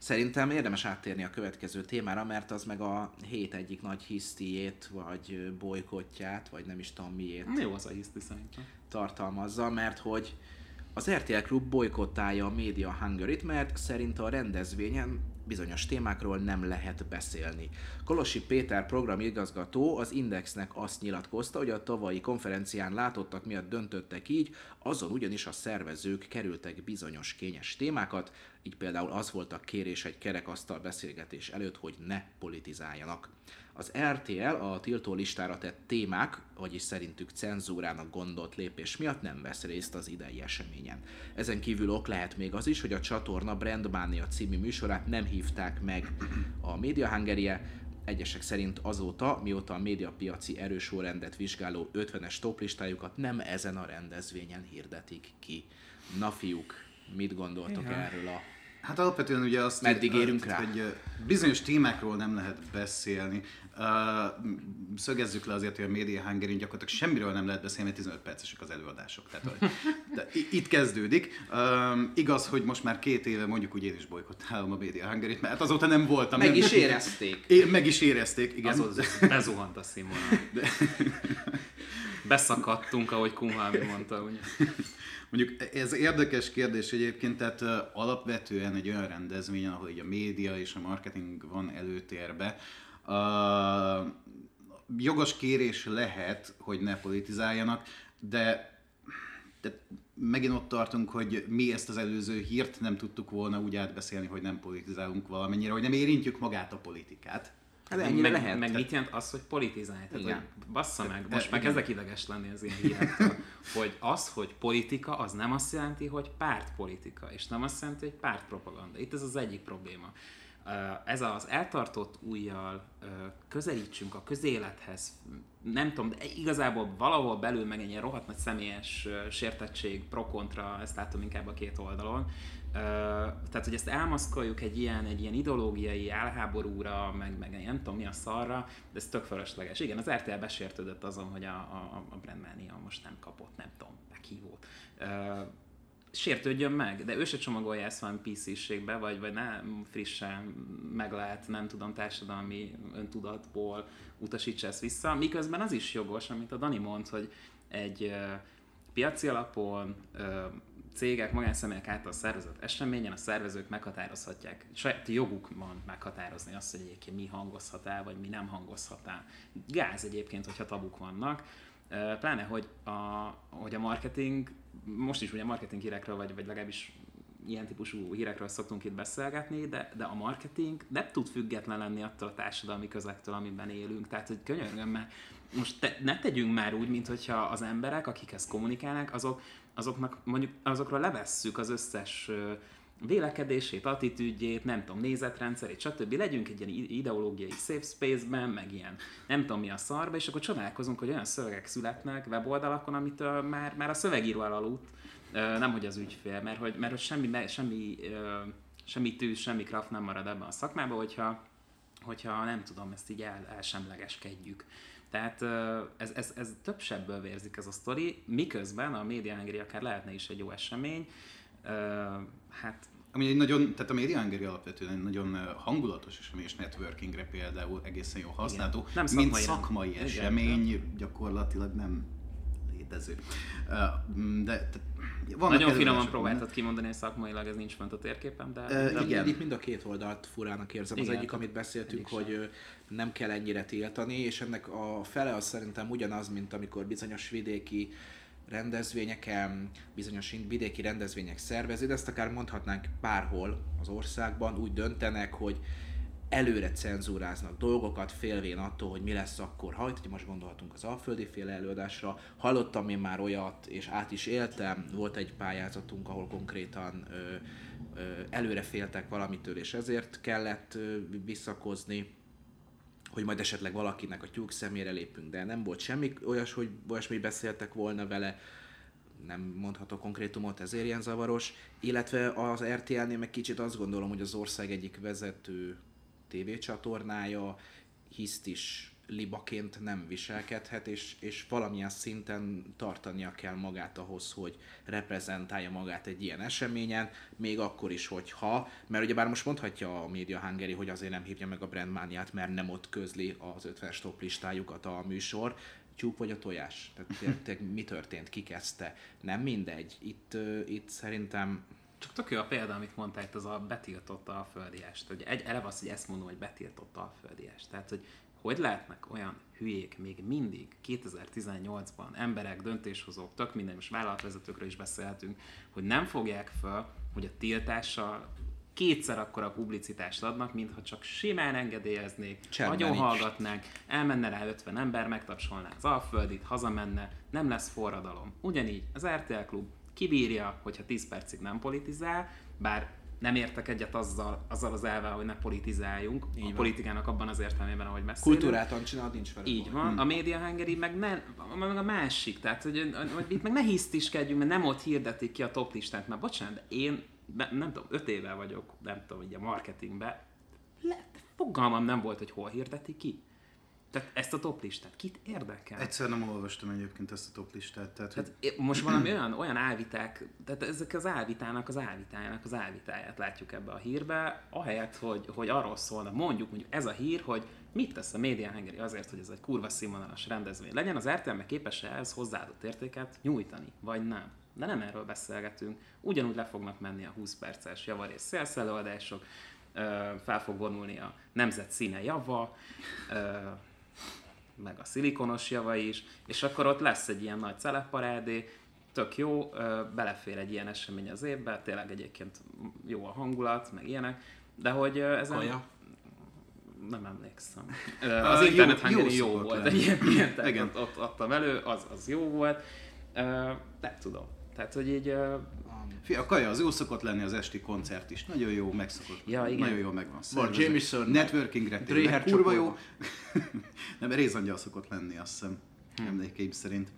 Szerintem érdemes áttérni a következő témára, mert az meg a hét egyik nagy hisztiét, vagy bolykotját, vagy nem is tudom miért. Jó az a hiszti szerintem. Tartalmazza, mert hogy az RTL Klub bolykottálja a Media hungary mert szerint a rendezvényen bizonyos témákról nem lehet beszélni. Kolosi Péter programigazgató az Indexnek azt nyilatkozta, hogy a tavalyi konferencián látottak miatt döntöttek így, azon ugyanis a szervezők kerültek bizonyos kényes témákat, így például az volt a kérés egy kerekasztal beszélgetés előtt, hogy ne politizáljanak. Az RTL a tiltó listára tett témák, vagyis szerintük cenzúrának gondolt lépés miatt nem vesz részt az idei eseményen. Ezen kívül ok lehet még az is, hogy a csatorna Brandmania című műsorát nem hívták meg a Media Hungaria, egyesek szerint azóta, mióta a médiapiaci erősorrendet vizsgáló 50-es toplistájukat nem ezen a rendezvényen hirdetik ki. Na fiúk, mit gondoltok Igen. erről a Hát alapvetően ugye azt, Meddig érünk rá? hogy bizonyos témákról nem lehet beszélni. Uh, szögezzük le azért, hogy a Media Hungary gyakorlatilag semmiről nem lehet beszélni, mert 15 percesek az előadások. Tehát, de itt kezdődik. Uh, igaz, hogy most már két éve mondjuk úgy én is bolykottálom a Media hungary mert hát azóta nem voltam. Meg nem, is érezték. É, meg is érezték, igen. Azóta bezuhant a színvonal. De... Beszakadtunk, ahogy Kunhalmi mondta. Ugye. Mondjuk ez érdekes kérdés egyébként, tehát alapvetően egy olyan rendezvényen, ahol a média és a marketing van előtérbe, a jogos kérés lehet, hogy ne politizáljanak, de de megint ott tartunk, hogy mi ezt az előző hírt nem tudtuk volna úgy átbeszélni, hogy nem politizálunk valamennyire, hogy nem érintjük magát a politikát. Hát ennyire meg, lehet. Meg mit jelent az, hogy politizálj? Tehát, hogy bassza meg, most meg kezdek ideges lenni az ilyen hírektől, hogy az, hogy politika, az nem azt jelenti, hogy pártpolitika, és nem azt jelenti, hogy pártpropaganda. Itt ez az egyik probléma. ez az eltartott újjal közelítsünk a közélethez, nem tudom, de igazából valahol belül meg egy ilyen rohadt nagy személyes sértettség, pro-kontra, ezt látom inkább a két oldalon. Tehát, hogy ezt elmaszkoljuk egy ilyen, egy ilyen ideológiai álháborúra, meg, meg nem tudom mi a szarra, de ez tök fölösleges. Igen, az RTL besértődött azon, hogy a, a, a Brandmania most nem kapott, nem tudom, meghívót sértődjön meg, de ő se csomagolja ezt valami PC-ségbe, vagy, vagy nem frissen meg lehet, nem tudom, társadalmi öntudatból utasítsa ezt vissza, miközben az is jogos, amit a Dani mond, hogy egy uh, piaci alapon cégek, magánszemélyek által szervezett eseményen a szervezők meghatározhatják, saját joguk van meghatározni azt, hogy egyébként mi hangozhat el, vagy mi nem hangozhat el. Gáz egyébként, hogyha tabuk vannak, pláne, hogy a, hogy a marketing most is ugye marketing hírekről, vagy, vagy legalábbis ilyen típusú hírekről szoktunk itt beszélgetni, de, de a marketing nem tud független lenni attól a társadalmi közektől, amiben élünk. Tehát, hogy könyörgöm, mert most te, ne tegyünk már úgy, mint hogyha az emberek, akik ezt kommunikálnak, azok, azoknak mondjuk azokról levesszük az összes vélekedését, attitűdjét, nem tudom, nézetrendszerét, stb. Legyünk egy ilyen ideológiai safe space-ben, meg ilyen nem tudom mi a szarba, és akkor csodálkozunk, hogy olyan szövegek születnek weboldalakon, amit uh, már, már a szövegíró elaludt, nem hogy az ügyfél, mert hogy, mert hogy semmi, semmi, semmi tűz, semmi kraft nem marad ebben a szakmában, hogyha, hogyha nem tudom, ezt így el, elsemlegeskedjük. Tehát ez, ez, ez több sebből vérzik ez a sztori, miközben a média akár lehetne is egy jó esemény, hát ami egy nagyon, tehát a Media Hungary alapvetően egy nagyon hangulatos esemény és networkingre például egészen jó használható, nem szakmai mint szakmai nem. esemény Igen. gyakorlatilag nem létező. De, de van Nagyon finoman próbáltad kimondani, hogy szakmailag ez nincs fent a térképen, de... Uh, de igen. Itt mind a két oldalt furának érzem. Igen, az egyik, amit beszéltünk, egyik hogy sem. nem kell ennyire tiltani, és ennek a fele az szerintem ugyanaz, mint amikor bizonyos vidéki rendezvényeken, bizonyos vidéki rendezvények szervezi, de ezt akár mondhatnánk bárhol az országban, úgy döntenek, hogy előre cenzúráznak dolgokat, félvén attól, hogy mi lesz akkor, ha hogy most gondolhatunk az Alföldi féle előadásra, hallottam én már olyat, és át is éltem, volt egy pályázatunk, ahol konkrétan ö, ö, előre féltek valamitől, és ezért kellett ö, visszakozni, hogy majd esetleg valakinek a tyúk szemére lépünk, de nem volt semmi olyas, hogy olyasmi beszéltek volna vele, nem mondhatok konkrétumot, ezért ilyen zavaros, illetve az RTL-nél meg kicsit azt gondolom, hogy az ország egyik vezető tévécsatornája hiszt is libaként nem viselkedhet, és, és valamilyen szinten tartania kell magát ahhoz, hogy reprezentálja magát egy ilyen eseményen, még akkor is, hogyha, mert ugye bár most mondhatja a Media Hungary, hogy azért nem hívja meg a brandmániát, mert nem ott közli az 50 stop listájukat a műsor, tyúk vagy a tojás? Tehát te, mi történt, ki kezdte? Nem mindegy. Itt, itt szerintem csak tök jó a példa, amit mondtál, itt az a betiltotta a földiást. Hogy egy, eleve az, hogy ezt mondom, hogy betiltotta a földiást. Tehát, hogy hogy lehetnek olyan hülyék még mindig 2018-ban emberek, döntéshozók, tök minden, most vállalatvezetőkről is beszélhetünk, hogy nem fogják fel, hogy a tiltással kétszer akkora publicitást adnak, mintha csak simán engedélyeznék, Csendben nagyon hallgatnánk, elmenne rá 50 ember, megtapsolná az Alföldit, hazamenne, nem lesz forradalom. Ugyanígy az RTL Klub kibírja, hogyha 10 percig nem politizál, bár nem értek egyet azzal, azzal az elvel, hogy ne politizáljunk. Így a van. politikának abban az értelmében, ahogy beszélünk. Kultúrát csinálod, nincs fel. Így van. Hmm. A Media Hungary meg, ne, meg a másik. Tehát, hogy, hogy itt meg ne hisztiskedjünk, mert nem ott hirdetik ki a top listát. Mert bocsánat, de én nem, nem tudom, öt éve vagyok, nem tudom, ugye a marketingben. Le, fogalmam nem volt, hogy hol hirdetik ki. Tehát ezt a top listát kit érdekel? Egyszer nem olvastam egyébként ezt a top listát. Tehát, tehát hogy... Most valami olyan, olyan álviták, tehát ezek az álvitának az álvitájának az álvitáját látjuk ebbe a hírbe, ahelyett, hogy, hogy arról szólna, mondjuk, mondjuk ez a hír, hogy mit tesz a Media Hungary azért, hogy ez egy kurva színvonalas rendezvény legyen, az RTL meg képes-e ehhez hozzáadott értéket nyújtani, vagy nem. De nem erről beszélgetünk. Ugyanúgy le fognak menni a 20 perces javarész szélszelőadások, fel fog vonulni a nemzet színe java, meg a szilikonos java is, és akkor ott lesz egy ilyen nagy celepparádé, tök jó, belefér egy ilyen esemény az évbe, tényleg egyébként jó a hangulat, meg ilyenek, de hogy ezen... Kaja? Nem emlékszem. Az uh, internet jó, jó, jó volt, egy ilyen, ilyen Igen. Ott, ott adtam elő, az, az jó volt. Uh, nem tudom. Tehát, hogy így... Fia, a kaja az jó szokott lenni, az esti koncert is. Nagyon jó, megszokott. Ja, igen. Nagyon jó megvan. Van szervezve. Jameson, Networkingre tényleg kurva jó. Nem, rézangyal szokott lenni, azt hiszem. Hm. Emlékeim szerint.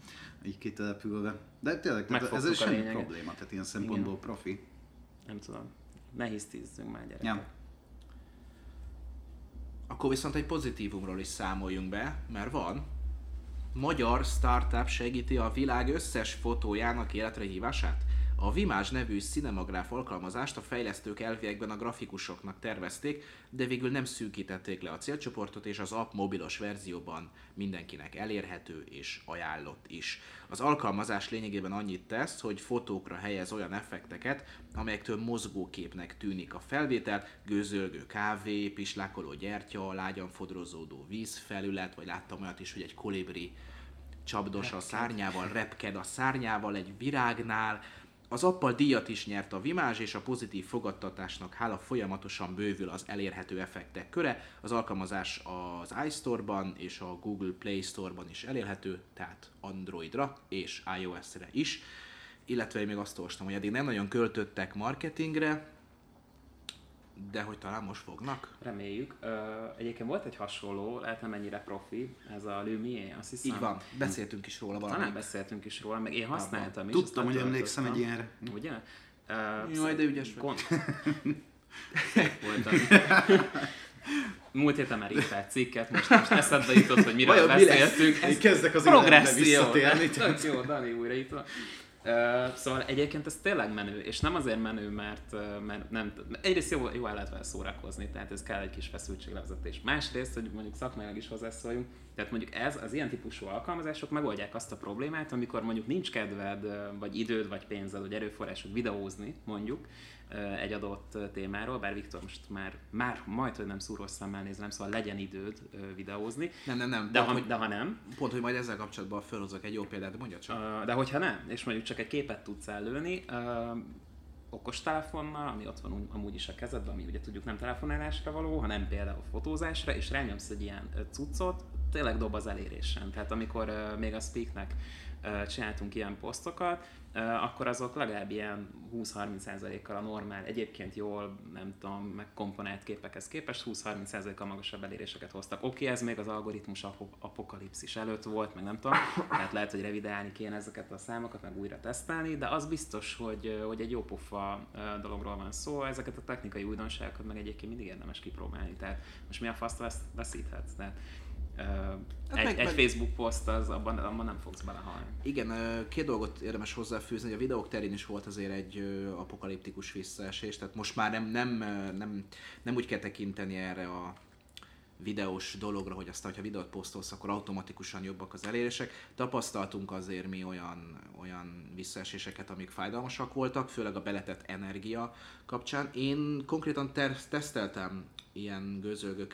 Így kitelepülve. De tényleg, tehát ez semmi lényeget. probléma, tehát ilyen szempontból profi. Nem tudom. Ne hisztizzünk már gyerekek. Ja. Akkor viszont egy pozitívumról is számoljunk be, mert van. Magyar startup segíti a világ összes fotójának életre hívását. A Vimás nevű cinemagráf alkalmazást a fejlesztők elviekben a grafikusoknak tervezték, de végül nem szűkítették le a célcsoportot, és az app mobilos verzióban mindenkinek elérhető és ajánlott is. Az alkalmazás lényegében annyit tesz, hogy fotókra helyez olyan effekteket, amelyektől mozgóképnek tűnik a felvétel, gőzölgő kávé, pislákoló gyertya, lágyan fodrozódó vízfelület, vagy láttam olyat is, hogy egy kolibri csapdos a szárnyával, repked a szárnyával egy virágnál. Az appal díjat is nyert a Vimázs, és a pozitív fogadtatásnak hála folyamatosan bővül az elérhető effektek köre. Az alkalmazás az iStore-ban és a Google Play Store-ban is elérhető, tehát Androidra és iOS-re is. Illetve én még azt olvastam, hogy eddig nem nagyon költöttek marketingre, de hogy talán most fognak. Reméljük. Ö, egyébként volt egy hasonló, lehet nem ennyire profi, ez a Lumière, azt hiszem. Így van, beszéltünk is róla Talán valamit. beszéltünk is róla, meg én használtam is. Tudtam, hogy emlékszem egy ilyenre. Ugye? Uh, Jaj, de ügyes vagy. Gond... Voltam. Múlt héten már írtál cikket, most, most eszedbe jutott, hogy miről Vajon mi lesz? beszéltünk. Én kezdek az progresszió. visszatérni. Tök jó, Dani újra itt van. Szóval egyébként ez tényleg menő, és nem azért menő, mert, mert nem, egyrészt jó, jó el lehet vele szórakozni, tehát ez kell egy kis feszültséglevezetés. Másrészt, hogy mondjuk szakmailag is hozzászóljunk, tehát mondjuk ez, az ilyen típusú alkalmazások megoldják azt a problémát, amikor mondjuk nincs kedved, vagy időd, vagy pénzed, vagy erőforrásod videózni, mondjuk, egy adott témáról, bár Viktor most már, már majd, hogy nem szúrós szemmel nézem, szóval legyen időd videózni, Nem, nem, nem. de pont, ha, hogy, de ha nem, pont, hogy majd ezzel kapcsolatban felhozok egy jó példát, mondja csak. De hogyha nem, és mondjuk csak egy képet tudsz ellőni, ö, okos telefonnal, ami ott van úgy- amúgy is a kezedben, ami ugye tudjuk nem telefonálásra való, hanem például fotózásra, és rányomsz egy ilyen cuccot, tényleg dob az elérésen. Tehát amikor még a Speaknek csináltunk ilyen posztokat, akkor azok legalább ilyen 20-30%-kal a normál, egyébként jól, nem tudom, megkomponált képekhez képest 20-30%-kal magasabb eléréseket hoztak. Oké, ez még az algoritmus apo- apokalipszis előtt volt, meg nem tudom, tehát lehet, hogy revidálni kéne ezeket a számokat, meg újra tesztelni, de az biztos, hogy, hogy egy jó pofa dologról van szó, ezeket a technikai újdonságokat meg egyébként mindig érdemes kipróbálni, tehát most mi a faszt vesz- veszíthetsz, tehát ö, egy, meg- egy Facebook poszt, az abban, abban nem fogsz belehalni. Igen, két dolgot érdemes hozzáfűzni, hogy a videók terén is volt azért egy apokaliptikus visszaesés, tehát most már nem, nem, nem, nem úgy kell tekinteni erre a videós dologra, hogy aztán, hogyha videót posztolsz, akkor automatikusan jobbak az elérések. Tapasztaltunk azért mi olyan, olyan visszaeséseket, amik fájdalmasak voltak, főleg a beletett energia kapcsán. Én konkrétan ter- teszteltem ilyen gőzölgő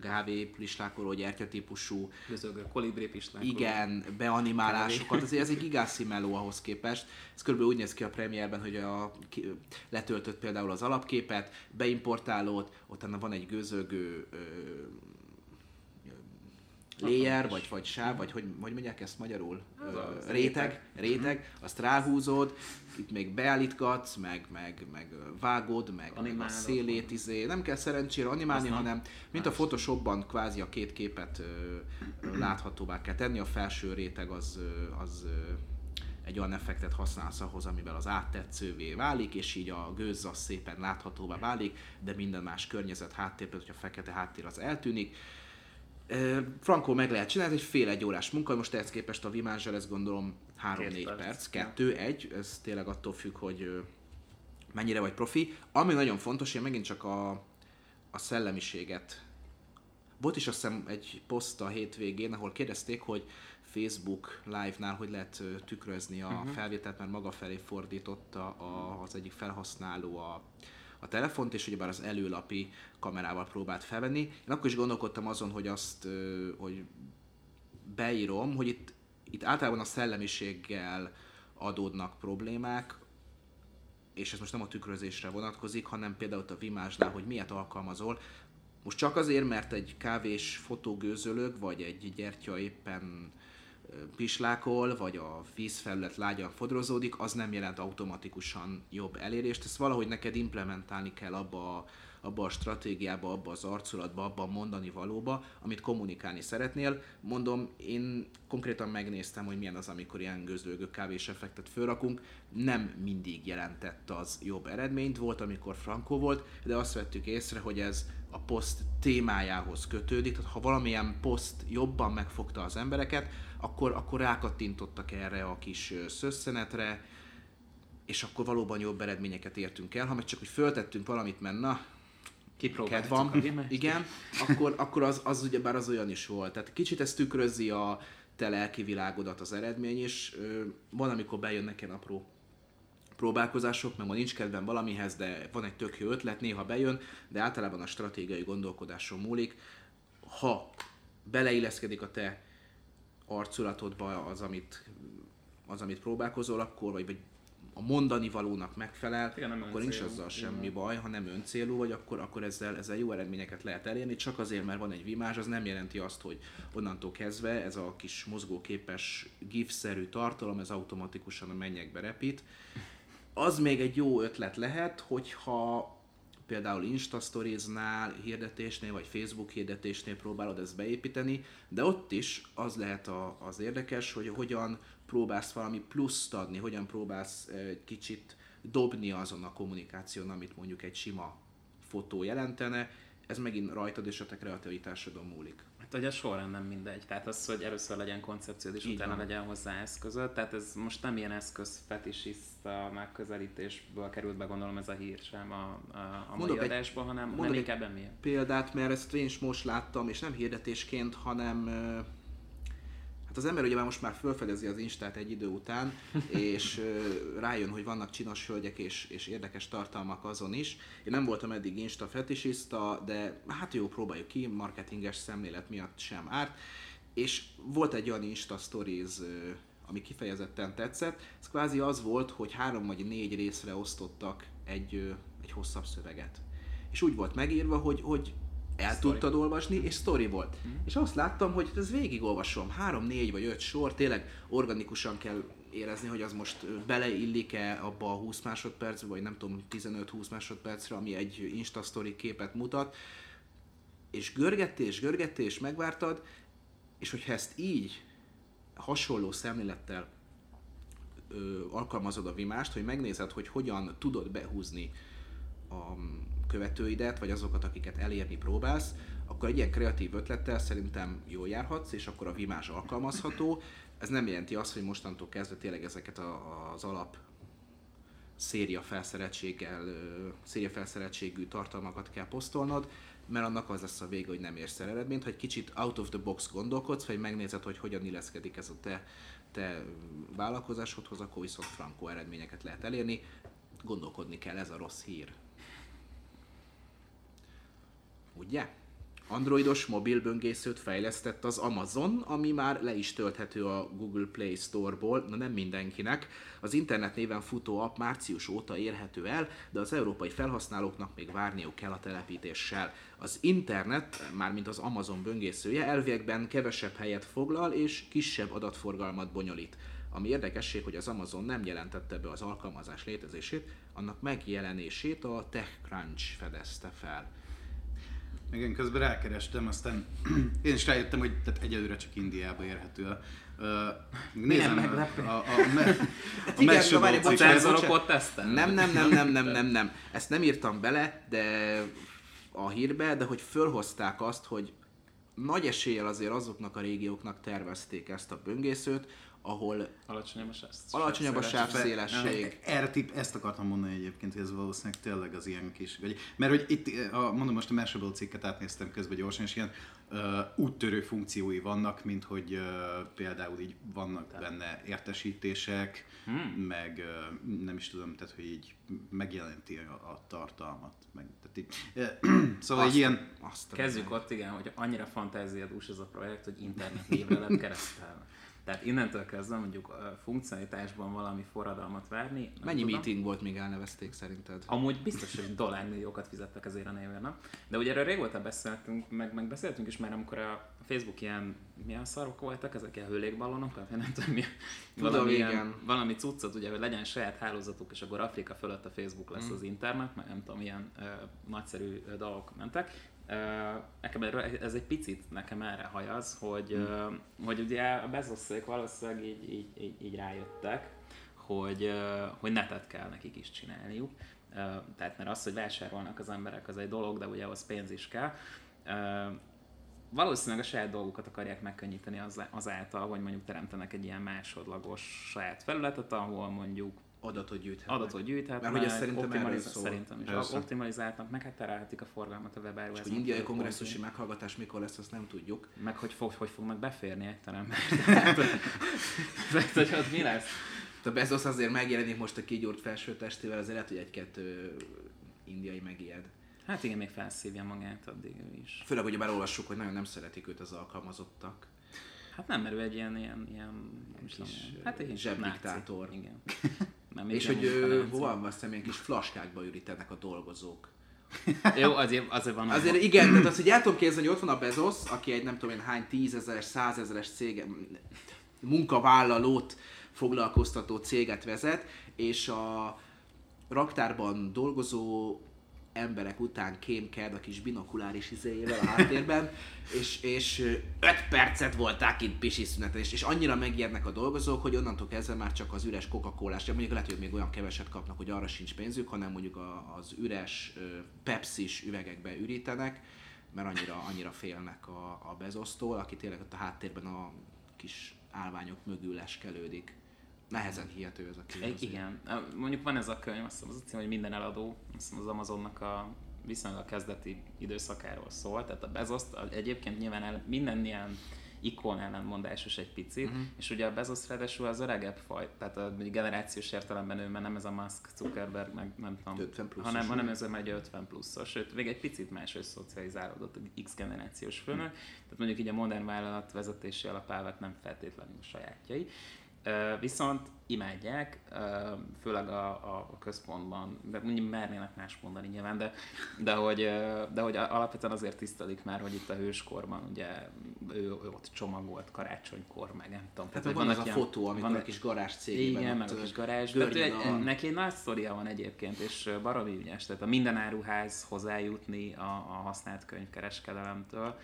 kávéplislákoló gyertya típusú Közölgő kolibri pislákoló. igen, beanimálásokat, azért ez egy gigászi meló ahhoz képest. Ez körülbelül úgy néz ki a premierben, hogy a, ki, letöltött például az alapképet, beimportálod, utána van egy gőzölgő ö, layer, vagy, vagy sáv, vagy hogy, hogy mondják ezt magyarul? Az Ö, az, réteg, réteg, azt ráhúzod, itt még beállítgatsz, meg, meg, meg vágod, meg, meg a szélét, izé. nem kell szerencsére animálni, Azt nem. hanem mint a Photoshopban kvázi a két képet ö, láthatóvá kell tenni, a felső réteg az, az egy olyan effektet használsz ahhoz, amivel az áttetszővé válik, és így a gőz az szépen láthatóvá válik, de minden más környezet háttér, például, hogyha fekete háttér az eltűnik. Frankó meg lehet csinálni, egy fél egy órás munka, most ehhez képest a Vimázsal ez gondolom 3-4 Két perc, perc. kettő, egy, ez tényleg attól függ, hogy mennyire vagy profi. Ami nagyon fontos, én megint csak a, a szellemiséget volt is azt hiszem egy poszt a hétvégén, ahol kérdezték, hogy Facebook live-nál hogy lehet tükrözni a uh-huh. felvételt, mert maga felé fordította a, az egyik felhasználó a, a telefont, és ugyebár az előlapi kamerával próbált felvenni. Én akkor is gondolkodtam azon, hogy azt, hogy beírom, hogy itt, itt általában a szellemiséggel adódnak problémák, és ez most nem a tükrözésre vonatkozik, hanem például a Vimásnál, hogy miért alkalmazol. Most csak azért, mert egy kávés fotógőzölög, vagy egy gyertya éppen pislákol, vagy a vízfelület lágyan fodrozódik, az nem jelent automatikusan jobb elérést. Ezt valahogy neked implementálni kell abba a, abba a stratégiába, abba az arculatba, abba a mondani valóba, amit kommunikálni szeretnél. Mondom, én konkrétan megnéztem, hogy milyen az, amikor ilyen gőzlőgő kávés effektet fölrakunk. Nem mindig jelentett az jobb eredményt, volt, amikor frankó volt, de azt vettük észre, hogy ez a poszt témájához kötődik, tehát ha valamilyen poszt jobban megfogta az embereket, akkor, akkor rákattintottak erre a kis szösszenetre, és akkor valóban jobb eredményeket értünk el. Ha meg csak hogy föltettünk valamit, mert na, kedv van, igen, akkor, akkor az, az ugyebár az olyan is volt. Tehát kicsit ez tükrözi a te lelki világodat az eredmény, és van, amikor bejönnek ilyen apró próbálkozások, meg ma nincs kedvem valamihez, de van egy tök jó ötlet, néha bejön, de általában a stratégiai gondolkodáson múlik. Ha beleilleszkedik a te arculatodba az, amit, az, amit próbálkozol, akkor, vagy, vagy a mondani valónak megfelel, Igen, nem akkor nincs azzal semmi Igen. baj, ha nem öncélú vagy, akkor, akkor ezzel, ezzel jó eredményeket lehet elérni. Csak azért, mert van egy vimás, az nem jelenti azt, hogy onnantól kezdve ez a kis mozgóképes GIF-szerű tartalom, ez automatikusan a mennyekbe repít. Az még egy jó ötlet lehet, hogyha például Insta Stories-nál hirdetésnél, vagy Facebook hirdetésnél próbálod ezt beépíteni, de ott is az lehet a, az érdekes, hogy hogyan próbálsz valami pluszt adni, hogyan próbálsz egy kicsit dobni azon a kommunikáción, amit mondjuk egy sima fotó jelentene, ez megint rajtad és a te kreativitásodon múlik. Ugye a sorrend nem mindegy. Tehát az, hogy először legyen koncepciód, és Így utána van. legyen hozzá eszközöd. Tehát ez most nem ilyen eszköz fetisista megközelítésből került be, gondolom ez a hír sem a, a, a mai adásba, hanem, hanem inkább emiatt. példát, mert ezt én is most láttam, és nem hirdetésként, hanem Hát az ember ugye már most már felfedezi az Instát egy idő után, és rájön, hogy vannak csinos hölgyek és, és érdekes tartalmak azon is. Én nem voltam eddig Insta fetisista, de hát jó, próbáljuk ki, marketinges szemlélet miatt sem árt. És volt egy olyan Insta Stories, ami kifejezetten tetszett. Ez kvázi az volt, hogy három vagy négy részre osztottak egy, egy hosszabb szöveget. És úgy volt megírva, hogy, hogy el story. tudtad olvasni, és story volt. Mm. És azt láttam, hogy ez végigolvasom, három, négy vagy öt sor, tényleg organikusan kell érezni, hogy az most beleillik-e abba a 20 másodpercbe, vagy nem tudom, 15-20 másodpercre, ami egy Insta story képet mutat, és görgettés, görgettés, megvártad, és hogyha ezt így hasonló szemlélettel ö, alkalmazod a vimást, hogy megnézed, hogy hogyan tudod behúzni a követőidet, vagy azokat, akiket elérni próbálsz, akkor egy ilyen kreatív ötlettel szerintem jól járhatsz, és akkor a vimás alkalmazható. Ez nem jelenti azt, hogy mostantól kezdve tényleg ezeket a, az alap széria felszereltséggel, széria felszereltségű tartalmakat kell posztolnod, mert annak az lesz a vége, hogy nem érsz el eredményt, hogy kicsit out of the box gondolkodsz, vagy megnézed, hogy hogyan illeszkedik ez a te, te vállalkozásodhoz, akkor viszont frankó eredményeket lehet elérni. Gondolkodni kell, ez a rossz hír ugye? Androidos mobil böngészőt fejlesztett az Amazon, ami már le is tölthető a Google Play Store-ból, na nem mindenkinek. Az internet néven futó app március óta érhető el, de az európai felhasználóknak még várniuk kell a telepítéssel. Az internet, mármint az Amazon böngészője, elviekben kevesebb helyet foglal és kisebb adatforgalmat bonyolít. Ami érdekesség, hogy az Amazon nem jelentette be az alkalmazás létezését, annak megjelenését a TechCrunch fedezte fel. Igen, közben rákerestem, aztán én is rájöttem, hogy tehát egyelőre csak Indiába érhető a Uh, nézem a, a, a, me, a Igen, Nem, nem, nem, nem, nem, nem, nem. Ezt nem írtam bele, de a hírbe, de hogy fölhozták azt, hogy nagy eséllyel azért azoknak a régióknak tervezték ezt a böngészőt, ahol alacsonyabb a, sáv, alacsonyabb a sávszélesség. Erre tip, ezt akartam mondani egyébként, hogy ez valószínűleg tényleg az ilyen kis, vagy, mert hogy itt, a, mondom most a Mashable cikket átnéztem közben gyorsan, és ilyen uh, úttörő funkciói vannak, mint hogy uh, például így vannak tehát. benne értesítések, hmm. meg uh, nem is tudom, tehát hogy így megjelenti a, a tartalmat. Meg, tehát így, uh, szóval azt, ilyen... Azt Kezdjük ott, igen, hogy annyira fantáziadús ez a projekt, hogy internet névre lett keresztelve. Tehát innentől kezdve mondjuk a funkcionalitásban valami forradalmat várni. nem Mennyi tudom. meeting volt, míg elnevezték szerinted? Amúgy biztos, hogy dollármilliókat fizettek ezért a névért, De ugye erről régóta beszéltünk, meg, meg beszéltünk is már, amikor a Facebook ilyen, milyen szarok voltak, ezek ilyen hőlékballonok, vagy nem tudom, milyen, Tudom, valami, igen. ilyen, valami cuccot, ugye, hogy legyen saját hálózatuk, és akkor Afrika fölött a Facebook lesz az internet, meg nem tudom, ilyen ö, nagyszerű ö, dolgok mentek. Nekem ez egy picit nekem erre hajaz, hogy, ö, hogy ugye a Bezoszék valószínűleg így, így, így, így rájöttek, hogy, hogy netet kell nekik is csinálniuk. Tehát mert az, hogy vásárolnak az emberek, az egy dolog, de ugye ahhoz pénz is kell. Valószínűleg a saját dolgukat akarják megkönnyíteni az- azáltal, hogy mondjuk teremtenek egy ilyen másodlagos saját felületet, ahol mondjuk Adatot gyűjthetnek. adatot gyűjthetnek, Mert hogy ez szerintem erről szól. szerintem is. Persze. Optimalizáltak, meg hát terelhetik a forgalmat a webáruházban. Hogy indiai kongresszusi meghallgatás mikor lesz, azt nem tudjuk. Meg hogy, fog, hogy fognak beférni egy terembe. Hogy ott mi lesz? A Bezos azért megjelenik most a kigyúrt felső testével, azért lehet, hogy egy-kettő indiai megijed. Hát igen, még felszívja magát addig ő is. Főleg, hogy elolvassuk, hogy nagyon nem szeretik őt az alkalmazottak. Hát nem, mert ő egy ilyen, ilyen, ilyen nem is Kis, tudom, hát egy zsebdiktátor. náci. Igen. Nem, És hogy a ő, hova van, ilyen kis flaskákba ürítenek a dolgozók. Jó, azért, azért van. Azért igen, tehát azt, hogy el tudom képzelni, hogy ott van a Bezos, aki egy nem tudom én hány tízezer, százezeres cége, munkavállalót foglalkoztató céget vezet, és a raktárban dolgozó emberek után kémked a kis binokuláris izéjével a háttérben, és, és 5 percet volták itt pisi szüneten, és, annyira megijednek a dolgozók, hogy onnantól kezdve már csak az üres coca cola mondjuk lehet, hogy még olyan keveset kapnak, hogy arra sincs pénzük, hanem mondjuk az üres Pepsi-s üvegekbe ürítenek, mert annyira, annyira félnek a, a Bezosztól, aki tényleg ott a háttérben a kis állványok mögül leskelődik. Nehezen hihető ez a kép. Egy, igen. Mondjuk van ez a könyv, azt hiszem az a cím, hogy minden eladó, azt hiszem az Amazonnak a viszonylag kezdeti időszakáról szól, tehát a Bezos egyébként nyilván el, minden ilyen ikon ellenmondásos egy picit, uh-huh. és ugye a Bezos ráadásul az öregebb faj, tehát a generációs értelemben ő, mert nem ez a Musk, Zuckerberg, meg nem tudom, 50 pluszos, hanem, hanem ez már egy 50 pluszos, sőt, még egy picit máshogy szocializálódott, egy X generációs főnök, tehát mondjuk így a modern vállalat vezetési alapelvek nem feltétlenül sajátjai. Viszont imádják, főleg a, a, a központban, de mondjuk mernének más mondani nyilván, de, de, hogy, de hogy alapvetően azért tisztelik már, hogy itt a hőskorban ugye ő, ő ott csomagolt karácsonykor, meg nem tudom. Tehát hogy van az a ilyen- fotó, amikor van- a kis garázs cégében igen, meg a kis garázs. Tehát a- neki egy nagy sztoria van egyébként, és baromi ügyes. Tehát a minden áruház hozzájutni a, a használt könyvkereskedelemtől,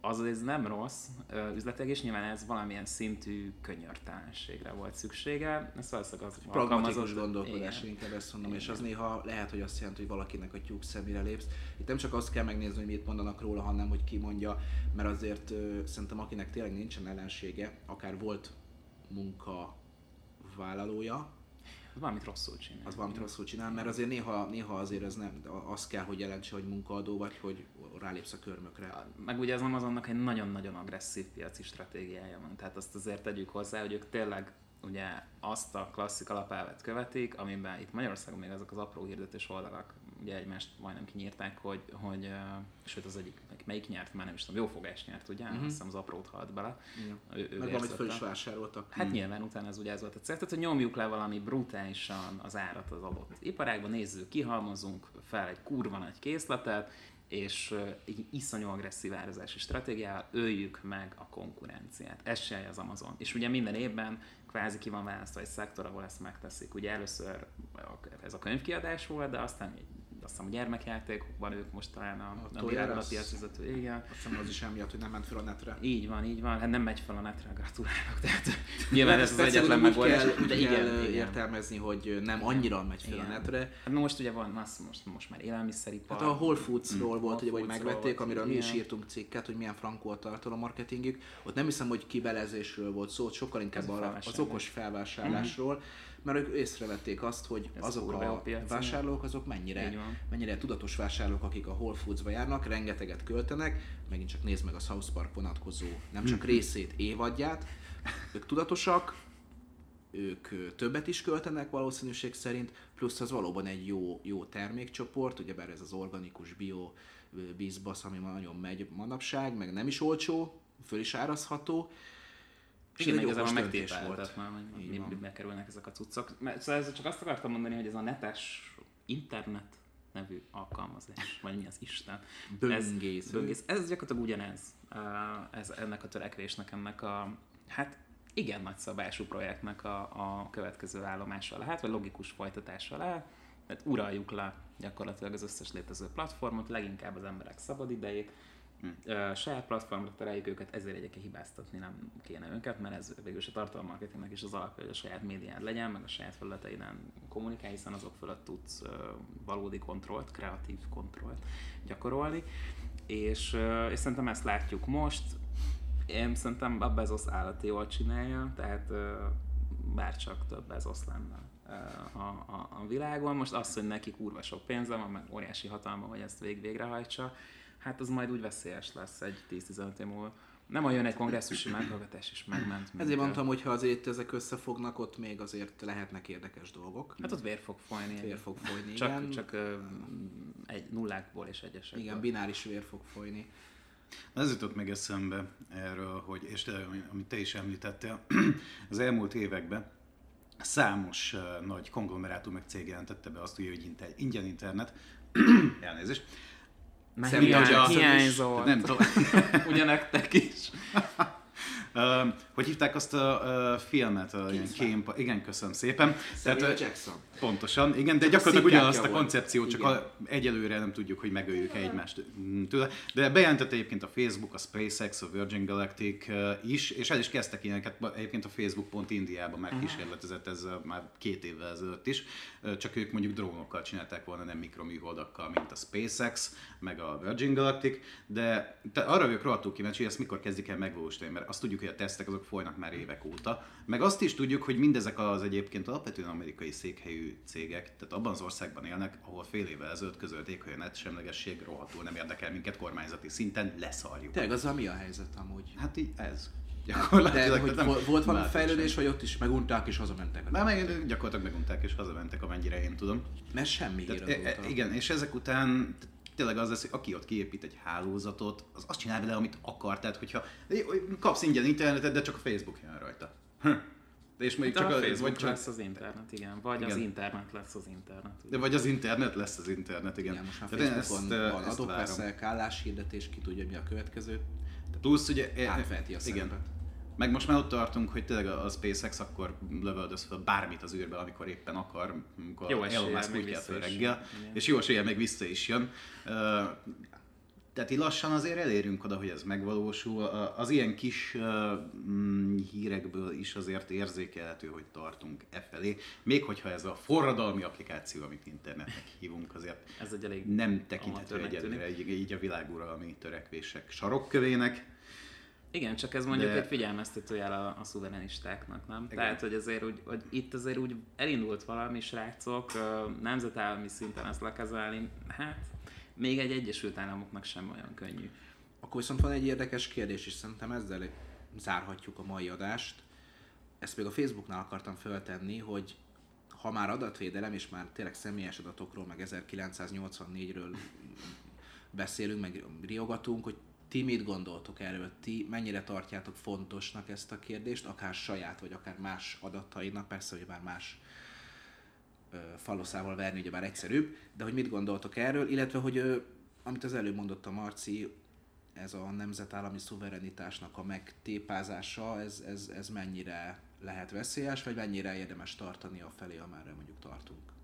az ez nem rossz ö, üzletek, és nyilván ez valamilyen szintű könyörtelenségre volt szüksége. Ez valószínűleg az pragmatikus gondolkodás, Igen. inkább ezt mondom, és Igen. az néha lehet, hogy azt jelenti, hogy valakinek a tyúk szemére lépsz. Itt nem csak azt kell megnézni, hogy mit mondanak róla, hanem hogy ki mondja, mert azért ö, szerintem akinek tényleg nincsen ellensége, akár volt munkavállalója, Az valamit rosszul csinál. az valamit rosszul csinál, mert azért néha, néha azért ez nem, az kell, hogy jelentse, hogy munkaadó vagy, hogy rálépsz a körmökre. Meg ugye az Amazonnak egy nagyon-nagyon agresszív piaci stratégiája van. Tehát azt azért tegyük hozzá, hogy ők tényleg ugye azt a klasszik alapelvet követik, amiben itt Magyarországon még azok az apró hirdetés oldalak ugye egymást majdnem kinyírták, hogy, hogy uh, sőt az egyik, melyik nyert, már nem is tudom, jófogás nyert, ugye? Uh-huh. Azt hiszem az aprót halt bele. Ő, ő Meg valamit érzette. föl is vásároltak. Hát nyilván utána ez ugye ez volt a cél, tehát hogy nyomjuk le valami brutálisan az árat az adott iparágban, nézzük, kihalmozunk fel egy kurva nagy készletet, és egy iszonyú agresszív árazási stratégiával öljük meg a konkurenciát. Ez se az Amazon. És ugye minden évben kvázi ki van választva egy szektor, ahol ezt megteszik. Ugye először ez a könyvkiadás volt, de aztán azt hiszem a gyermekjátékokban ők most talán a, A a, Us. piacvezető. Igen. Azt hiszem az is emiatt, hogy nem ment fel a netre. Így van, így van. Hát nem megy fel a netre, gratulálok. Tehát nyilván ez az egyetlen megoldás. Kell, de kell igen, igen. értelmezni, hogy nem annyira megy fel a netre. Hát most ugye van, az most, most már élelmiszeripar. Hát a Whole Foods-ról volt, ugye, hogy megvették, amiről mi is írtunk cikket, hogy milyen frankó a tartalommarketingük. Ott nem hiszem, hogy kibelezésről volt szó, sokkal inkább a arra, az felvásárlás. Mhm. okos felvásárlásról, mert ők észrevették azt, hogy Ez azok a piac, vásárlók, azok mennyire, mennyire tudatos vásárlók, akik a Whole Foods-ba járnak, rengeteget költenek, megint csak nézd meg a South Park vonatkozó, nem csak részét, évadját, ők tudatosak, ők többet is költenek valószínűség szerint, plusz az valóban egy jó, jó termékcsoport, ugyebár ez az organikus bio ö, bizbasz, ami ma nagyon megy manapság, meg nem is olcsó, föl is árazható, És Ez én egy igazából hogy Így mi, mibe kerülnek ezek a cuccok. Mert, szóval ez csak azt akartam mondani, hogy ez a netes internet nevű alkalmazás, vagy mi az Isten. Böngésző. Ez, böngész. ez gyakorlatilag ugyanez. Uh, Ez, ennek a törekvésnek, ennek a, hát igen nagy szabású projektnek a, a következő állomása lehet, vagy logikus folytatása lehet. Tehát uraljuk le gyakorlatilag az összes létező platformot, leginkább az emberek szabad idejét, Ö, saját platformra tereljük őket, ezért egyébként hibáztatni nem kéne őket, mert ez végül is a tartalommarketingnek is az alapja, hogy a saját médiád legyen, meg a saját felületeiden kommunikálj, hiszen azok fölött tudsz valódi kontrollt, kreatív kontrollt gyakorolni. És, és szerintem ezt látjuk most. Én szerintem a Bezos állati jól csinálja, tehát ö, bárcsak több Bezos lenne a, a, a világon. Most az, hogy neki kurva sok pénze van, meg óriási hatalma, hogy ezt vég végrehajtsa, hát az majd úgy veszélyes lesz egy 10-15 év múlva. Nem olyan egy kongresszusi meghallgatás is megment. mint, Ezért mondtam, hogy ha azért ezek összefognak, ott még azért lehetnek érdekes dolgok. Hát ott vér fog folyni. Vér fog folyni, Csak, igen. csak ö, egy nullákból és egyesekből. Igen, bináris vér fog folyni. Na, Ez jutott meg eszembe erről, hogy, és te, amit te is említettél, az elmúlt években számos uh, nagy konglomerátum meg cég jelentette be azt, ugye, hogy inter, ingyen internet, elnézést, Hiány, is. hiányzott. nem tudom, Ugyanektek is. Uh, hogy hívták azt a uh, filmet, a ilyen Kingsman. kém, igen, köszönöm szépen. Samuel ö, Jackson. Pontosan, igen, de Csak gyakorlatilag ugyanazt a volt. koncepciót, csak Igen. a, egyelőre nem tudjuk, hogy megöljük egymást mm, tőle. De bejelentette egyébként a Facebook, a SpaceX, a Virgin Galactic uh, is, és el is kezdtek ilyeneket, ba- egyébként a Facebook pont Indiában már kísérletezett ezzel már két évvel ezelőtt is, csak ők mondjuk drónokkal csinálták volna, nem mikroműholdakkal, mint a SpaceX, meg a Virgin Galactic, de te arra vagyok rohadtul kíváncsi, hogy ezt mikor kezdik el megvalósítani, mert azt tudjuk, a tesztek azok folynak már évek óta, meg azt is tudjuk, hogy mindezek az egyébként alapvetően amerikai székhelyű cégek, tehát abban az országban élnek, ahol fél évvel ezelőtt közölték, hogy a net semlegesség rohadtul nem érdekel minket kormányzati szinten, leszarjuk. Tényleg azzal mi a helyzet amúgy? Hát így ez. De Gyakorlatilag. hogy nem- vo- volt valami fejlődés, vagy ott is megunták és hazamentek? Már meg gyakorlatilag megunták és hazamentek, amennyire én tudom. Mert semmi Tehát, e- e- igen, és ezek után tényleg az lesz, hogy aki ott kiépít egy hálózatot, az azt csinál vele, amit akar. Tehát, hogyha kapsz ingyen internetet, de csak a Facebook jön rajta. Hm. De és mondjuk Csak csak a Facebook vagy csak, lesz az internet, igen. Vagy az Igen. internet lesz az internet. de vagy az internet lesz az internet, igen. Igen, most már Tehát Facebookon ezt, ö, van ezt várom. adóveszek, álláshirdetés, ki tudja mi a következő. Plusz ugye... Átveheti a igen. szerepet. Meg most már ott tartunk, hogy tényleg a SpaceX akkor lövöldöz fel bármit az űrbe, amikor éppen akar, amikor Jó Elon Musk úgy kell is reggel, és jó eséllyel még vissza is jön. Tehát így lassan azért elérünk oda, hogy ez megvalósul. Az ilyen kis mm, hírekből is azért érzékelhető, hogy tartunk e felé. Még hogyha ez a forradalmi applikáció, amit internetnek hívunk, azért Ez egy elég nem tekinthető egyelőre így a világuralmi törekvések sarokkövének. Igen, csak ez mondjuk De- egy figyelmeztető jel a, a szuverenistáknak, nem? Igen. Tehát, hogy azért úgy, hogy itt azért úgy elindult valami, srácok, nemzetállami szinten ezt lekezelni, hát még egy Egyesült Államoknak sem olyan könnyű. Akkor viszont van egy érdekes kérdés, és szerintem ezzel zárhatjuk a mai adást. Ezt még a Facebooknál akartam föltenni, hogy ha már adatvédelem, és már tényleg személyes adatokról, meg 1984-ről beszélünk, meg riogatunk, hogy ti mit gondoltok erről? Ti mennyire tartjátok fontosnak ezt a kérdést, akár saját, vagy akár más adatainak, persze, hogy már más ö, faloszával verni, ugye már egyszerűbb, de hogy mit gondoltok erről, illetve hogy amit az előbb mondott a Marci, ez a nemzetállami szuverenitásnak a megtépázása, ez, ez, ez mennyire lehet veszélyes, vagy mennyire érdemes tartani a felé, amerre mondjuk tartunk?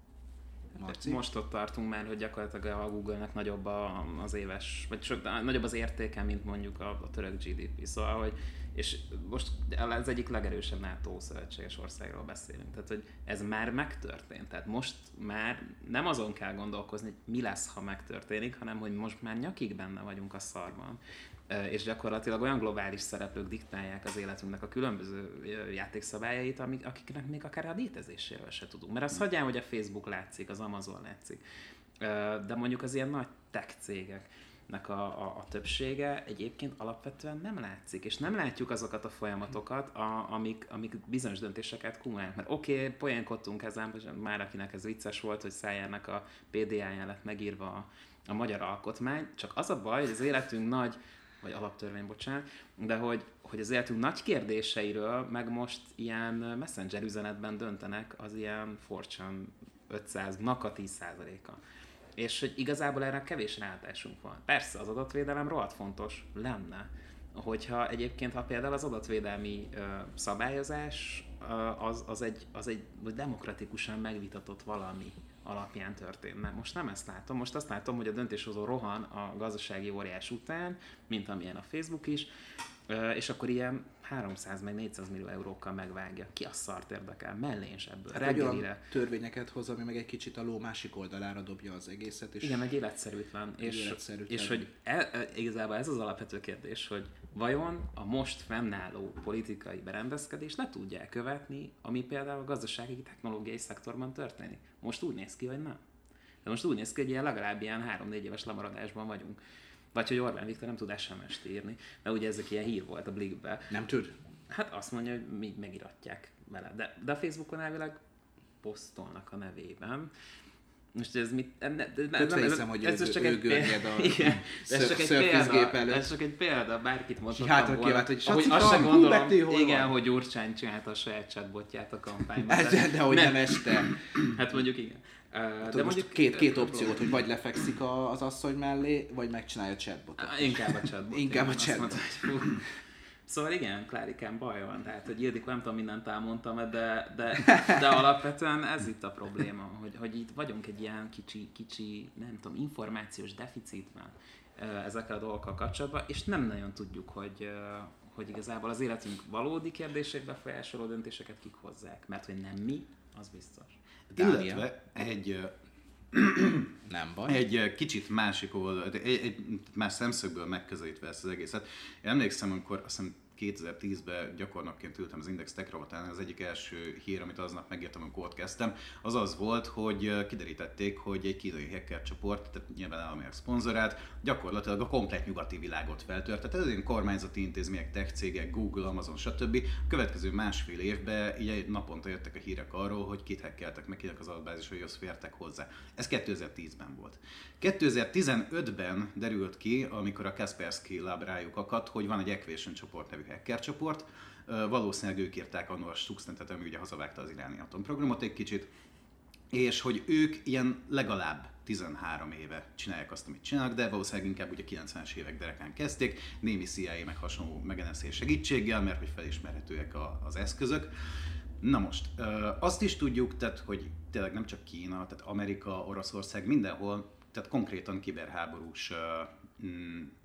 Marci? Most ott tartunk már, hogy gyakorlatilag a Google-nek nagyobb a, az éves, vagy so, nagyobb az értéke, mint mondjuk a, a török GDP. Szóval, hogy és most az egyik legerősebb NATO szövetséges országról beszélünk. Tehát, hogy ez már megtörtént. Tehát most már nem azon kell gondolkozni, hogy mi lesz, ha megtörténik, hanem hogy most már nyakig benne vagyunk a szarban. És gyakorlatilag olyan globális szereplők diktálják az életünknek a különböző játékszabályait, amik, akiknek még akár a létezéséről se tudunk. Mert azt hagyján, hogy a Facebook látszik, az Amazon látszik. De mondjuk az ilyen nagy tech cégeknek a, a, a többsége egyébként alapvetően nem látszik, és nem látjuk azokat a folyamatokat, a, amik, amik bizonyos döntéseket kumulálnak. Mert oké, okay, poénkodtunk ezen, már akinek ez vicces volt, hogy szájának a PDA-ján lett megírva a, a magyar alkotmány, csak az a baj, hogy az életünk nagy vagy alaptörvény, bocsánat, de hogy, hogy az életünk nagy kérdéseiről meg most ilyen messenger üzenetben döntenek az ilyen Fortune 500-nak a 10%-a. És hogy igazából erre kevés rátásunk van. Persze az adatvédelem rohadt fontos lenne, hogyha egyébként, ha például az adatvédelmi ö, szabályozás ö, az, az, egy, az egy demokratikusan megvitatott valami alapján történne. Most nem ezt látom, most azt látom, hogy a döntéshozó rohan a gazdasági óriás után, mint amilyen a Facebook is, és akkor ilyen 300 meg 400 millió eurókkal megvágja. Ki a szart érdekel? Melléns ebből. Hát Reggelire. törvényeket hoz, ami meg egy kicsit a ló másik oldalára dobja az egészet. És Igen, egy életszerűtlen. És, életszerűtlen. és hogy e, e, igazából ez az alapvető kérdés, hogy vajon a most fennálló politikai berendezkedés le tudják követni, ami például a gazdasági technológiai szektorban történik. Most úgy néz ki, hogy nem. De most úgy néz ki, hogy ilyen legalább ilyen 3-4 éves lemaradásban vagyunk. Vagy hogy Orbán Viktor nem tud SMS-t írni, mert ugye ezek ilyen hír volt a Blikbe. Nem tud? Hát azt mondja, hogy mi megiratják vele. De, de a Facebookon elvileg posztolnak a nevében. Most ez mit... Nem, nem, nem, nem, ez, hogy ez, ez csak egy példa a igen, ez csak egy példa, ez csak egy példa, bárkit mondhatom hát, volna. Hát, hogy ahogy azt sem gondolom, igen, hogy Gyurcsány csinálta a saját chatbotját a kampányban. De, de hogy nem, nem este. Hát mondjuk igen. Hát, de mondjuk két, két opciót, hogy vagy lefekszik az asszony mellé, vagy megcsinálja a chatbotot. Inkább a chatbot. Inkább a chatbot. Szóval igen, Klárikán baj van, tehát hogy Ildikó nem tudom mindent elmondtam, de, de, de alapvetően ez itt a probléma, hogy, hogy itt vagyunk egy ilyen kicsi, kicsi, nem tudom, információs deficitben ezekkel a dolgokkal kapcsolatban, és nem nagyon tudjuk, hogy, hogy igazából az életünk valódi kérdések befolyásoló döntéseket kik hozzák, mert hogy nem mi, az biztos. Dália. Illetve egy nem baj. Egy kicsit másik oldal, egy, egy más szemszögből megközelítve ezt az egészet. Én emlékszem, amikor azt hiszem 2010-ben gyakornokként ültem az Index Tech Rovatán, az egyik első hír, amit aznap megértem, amikor ott kezdtem, az az volt, hogy kiderítették, hogy egy kínai hacker csoport, tehát nyilván államiak szponzorált, gyakorlatilag a komplet nyugati világot feltört. Tehát ez kormányzati intézmények, tech cégek, Google, Amazon, stb. A következő másfél évben így naponta jöttek a hírek arról, hogy kit hackeltek, meg kinek az adatbázis, hogy az fértek hozzá. Ez 2010-ben volt. 2015-ben derült ki, amikor a Kaspersky Lab rájuk akadt, hogy van egy Equation csoport nevű hacker csoport. Valószínűleg ők írták annól a Stuxnetet, ami ugye hazavágta az iráni atomprogramot egy kicsit, és hogy ők ilyen legalább 13 éve csinálják azt, amit csinálnak, de valószínűleg inkább ugye 90-es évek derekán kezdték, némi CIA meg hasonló megeneszés segítséggel, mert hogy felismerhetőek a, az eszközök. Na most, azt is tudjuk, tehát, hogy tényleg nem csak Kína, tehát Amerika, Oroszország, mindenhol, tehát konkrétan kiberháborús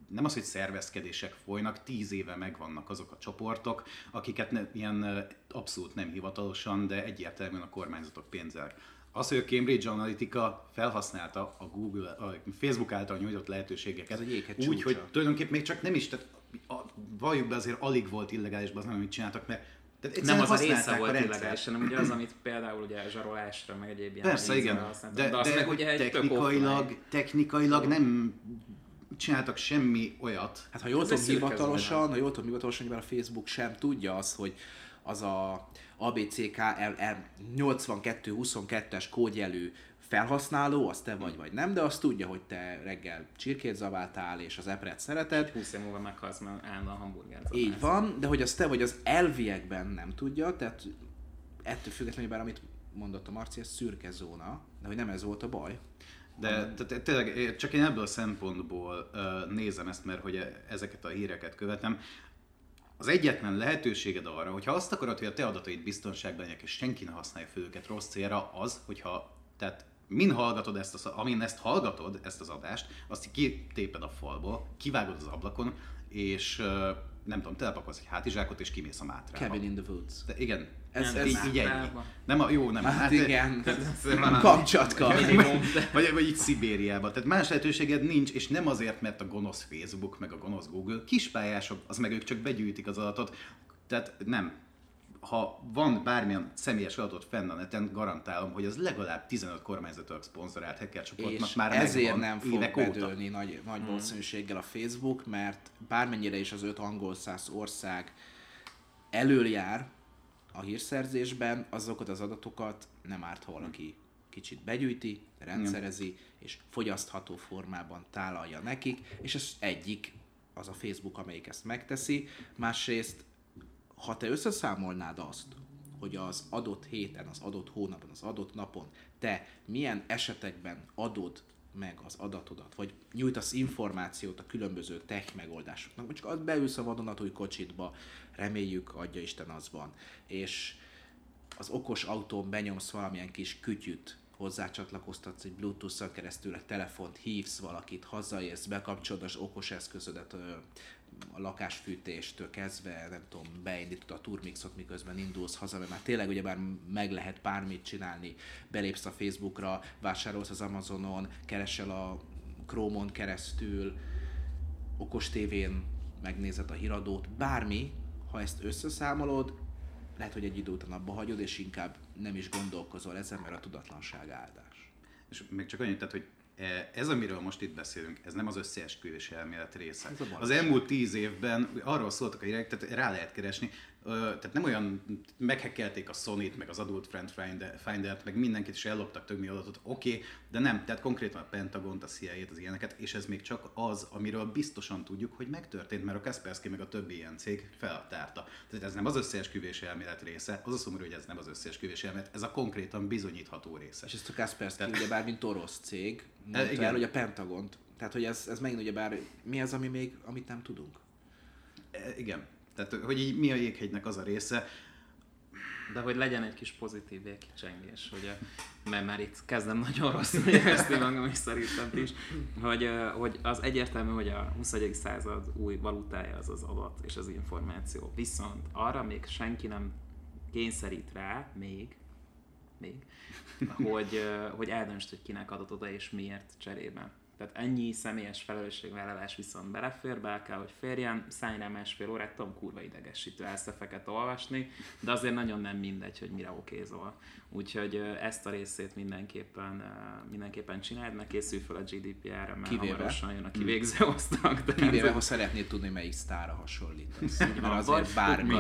nem az, hogy szervezkedések folynak, tíz éve megvannak azok a csoportok, akiket ne, ilyen abszolút nem hivatalosan, de egyértelműen a kormányzatok pénzzel. Az, hogy a Cambridge Analytica felhasználta a Google, a Facebook által nyújtott lehetőségeket, úgy, hogy tulajdonképpen még csak nem is, tehát a, valljuk be azért alig volt illegális az, amit csináltak, mert tehát nem az a része volt illegális, hanem ugye az, amit például ugye zsarolásra, meg egyéb ilyen Persze, igen. De, de, de meg ugye technikailag, technikailag nem csináltak semmi olyat. Hát ha jól tudom hivatalosan, ha jól tudom hivatalosan, hogy a Facebook sem tudja azt, hogy az a ABCKLM 8222-es kódjelű felhasználó, az te vagy vagy nem, de azt tudja, hogy te reggel csirkét zaváltál, és az epret szereted. 20 év múlva meghalsz, mert a hamburger Így van, de hogy az te vagy az elviekben nem tudja, tehát ettől függetlenül, bár amit mondott a Marci, ez szürke zóna, de hogy nem ez volt a baj. De tényleg csak én ebből a szempontból uh, nézem ezt, mert hogy ezeket a híreket követem. Az egyetlen lehetőséged arra, hogyha azt akarod, hogy a te adataid biztonságban legyenek, és senki ne használja fel őket rossz célra, az, hogyha tehát min hallgatod ezt, az, amin ezt hallgatod, ezt az adást, azt kitéped a falból, kivágod az ablakon, és uh, nem tudom, telepakolsz egy hátizsákot, és kimész a mátrába. Cabin in the woods. De igen, ez, ez így, így ennyi. Nem a, jó, nem. Hát, hát igen, Kamcsatka. vagy, vagy így Szibériába. Tehát más lehetőséged nincs, és nem azért, mert a gonosz Facebook, meg a gonosz Google, kispályások, az meg ők csak begyűjtik az adatot. Tehát nem, ha van bármilyen személyes adatot fenn a neten, garantálom, hogy az legalább 15 kormányzatok szponzorált hacker csoportnak már ezért nem fog bedőlni óta. nagy, nagy hmm. valószínűséggel a Facebook, mert bármennyire is az öt angol száz ország előjár a hírszerzésben, azokat az adatokat nem árt, ha valaki kicsit begyűjti, rendszerezi, és fogyasztható formában tálalja nekik, és ez egyik az a Facebook, amelyik ezt megteszi. Másrészt, ha te összeszámolnád azt, hogy az adott héten, az adott hónapban, az adott napon te milyen esetekben adod meg az adatodat, vagy nyújtasz információt a különböző tech megoldásoknak, csak az beülsz a vadonatúj kocsitba, reméljük, adja Isten az van, és az okos autón benyomsz valamilyen kis kütyüt, hozzácsatlakoztatsz egy Bluetooth-szal keresztül a telefont, hívsz valakit, hazaérsz, bekapcsolod az okos eszközödet, a lakásfűtéstől kezdve, nem tudom, beindítod a turmixot, miközben indulsz haza, mert már tényleg ugyebár meg lehet bármit csinálni, belépsz a Facebookra, vásárolsz az Amazonon, keresel a Chrome-on keresztül, okos tévén megnézed a híradót, bármi, ha ezt összeszámolod, lehet, hogy egy idő után abba hagyod, és inkább nem is gondolkozol ezen, mert a tudatlanság áldás. És még csak annyit, tehát, hogy e, ez, amiről most itt beszélünk, ez nem az összeesküvés elmélet része. Az elmúlt tíz évben arról szóltak a hírek, tehát rá lehet keresni, tehát nem olyan, meghekkelték a Sony-t, meg az Adult Friend Finder-t, meg mindenkit is elloptak több adatot, oké, okay, de nem, tehát konkrétan a Pentagon, a CIA-t, az ilyeneket, és ez még csak az, amiről biztosan tudjuk, hogy megtörtént, mert a Kaspersky meg a többi ilyen cég feltárta. Tehát ez nem az összeesküvés elmélet része, az a szomorú, hogy ez nem az összeesküvés elmélet, ez a konkrétan bizonyítható része. És ezt a Kaspersky tehát... ugyebár, mint orosz cég, mondta igen. el, hogy a Pentagont, tehát hogy ez, ez megint ugyebár, mi az, ami még, amit nem tudunk? E, igen, tehát, hogy így mi a jéghegynek az a része, de hogy legyen egy kis pozitív végkicsengés, hogy, mert már itt kezdem nagyon rosszul érezni magam is szerintem is, hogy, hogy az egyértelmű, hogy a 21. század új valutája az az adat és az információ. Viszont arra még senki nem kényszerít rá, még, még, hogy, hogy eldöntsd, hogy kinek adott oda és miért cserében. Tehát ennyi személyes felelősségvállalás viszont belefér, be kell, hogy férjen, szállj rá másfél órát, tudom, kurva idegesítő elszefeket olvasni, de azért nagyon nem mindegy, hogy mire okézol. Úgyhogy ezt a részét mindenképpen, mindenképpen csináld, meg készülj fel a GDPR-re, mert Kivéve. hamarosan jön a hmm. kivégző osztag. De Kivéve, ha szeretnéd tudni, melyik sztára hasonlítasz. mert azért bármi.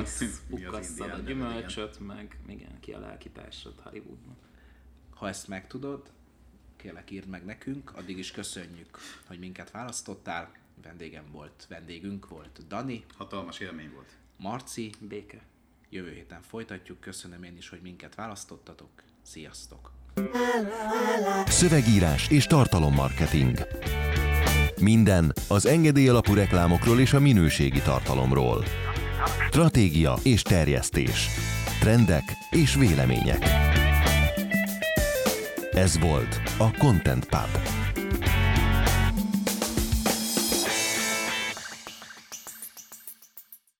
Pukasszad a gyümölcsöt, meg igen, ki a lelkitársad Hollywoodban. Ha ezt megtudod, kérlek írd meg nekünk, addig is köszönjük, hogy minket választottál. Vendégem volt, vendégünk volt Dani. Hatalmas élmény volt. Marci. Béke. Jövő héten folytatjuk. Köszönöm én is, hogy minket választottatok. Sziasztok! Szövegírás és tartalommarketing. Minden az engedély alapú reklámokról és a minőségi tartalomról. Stratégia és terjesztés. Trendek és vélemények. Ez volt a Content Pub.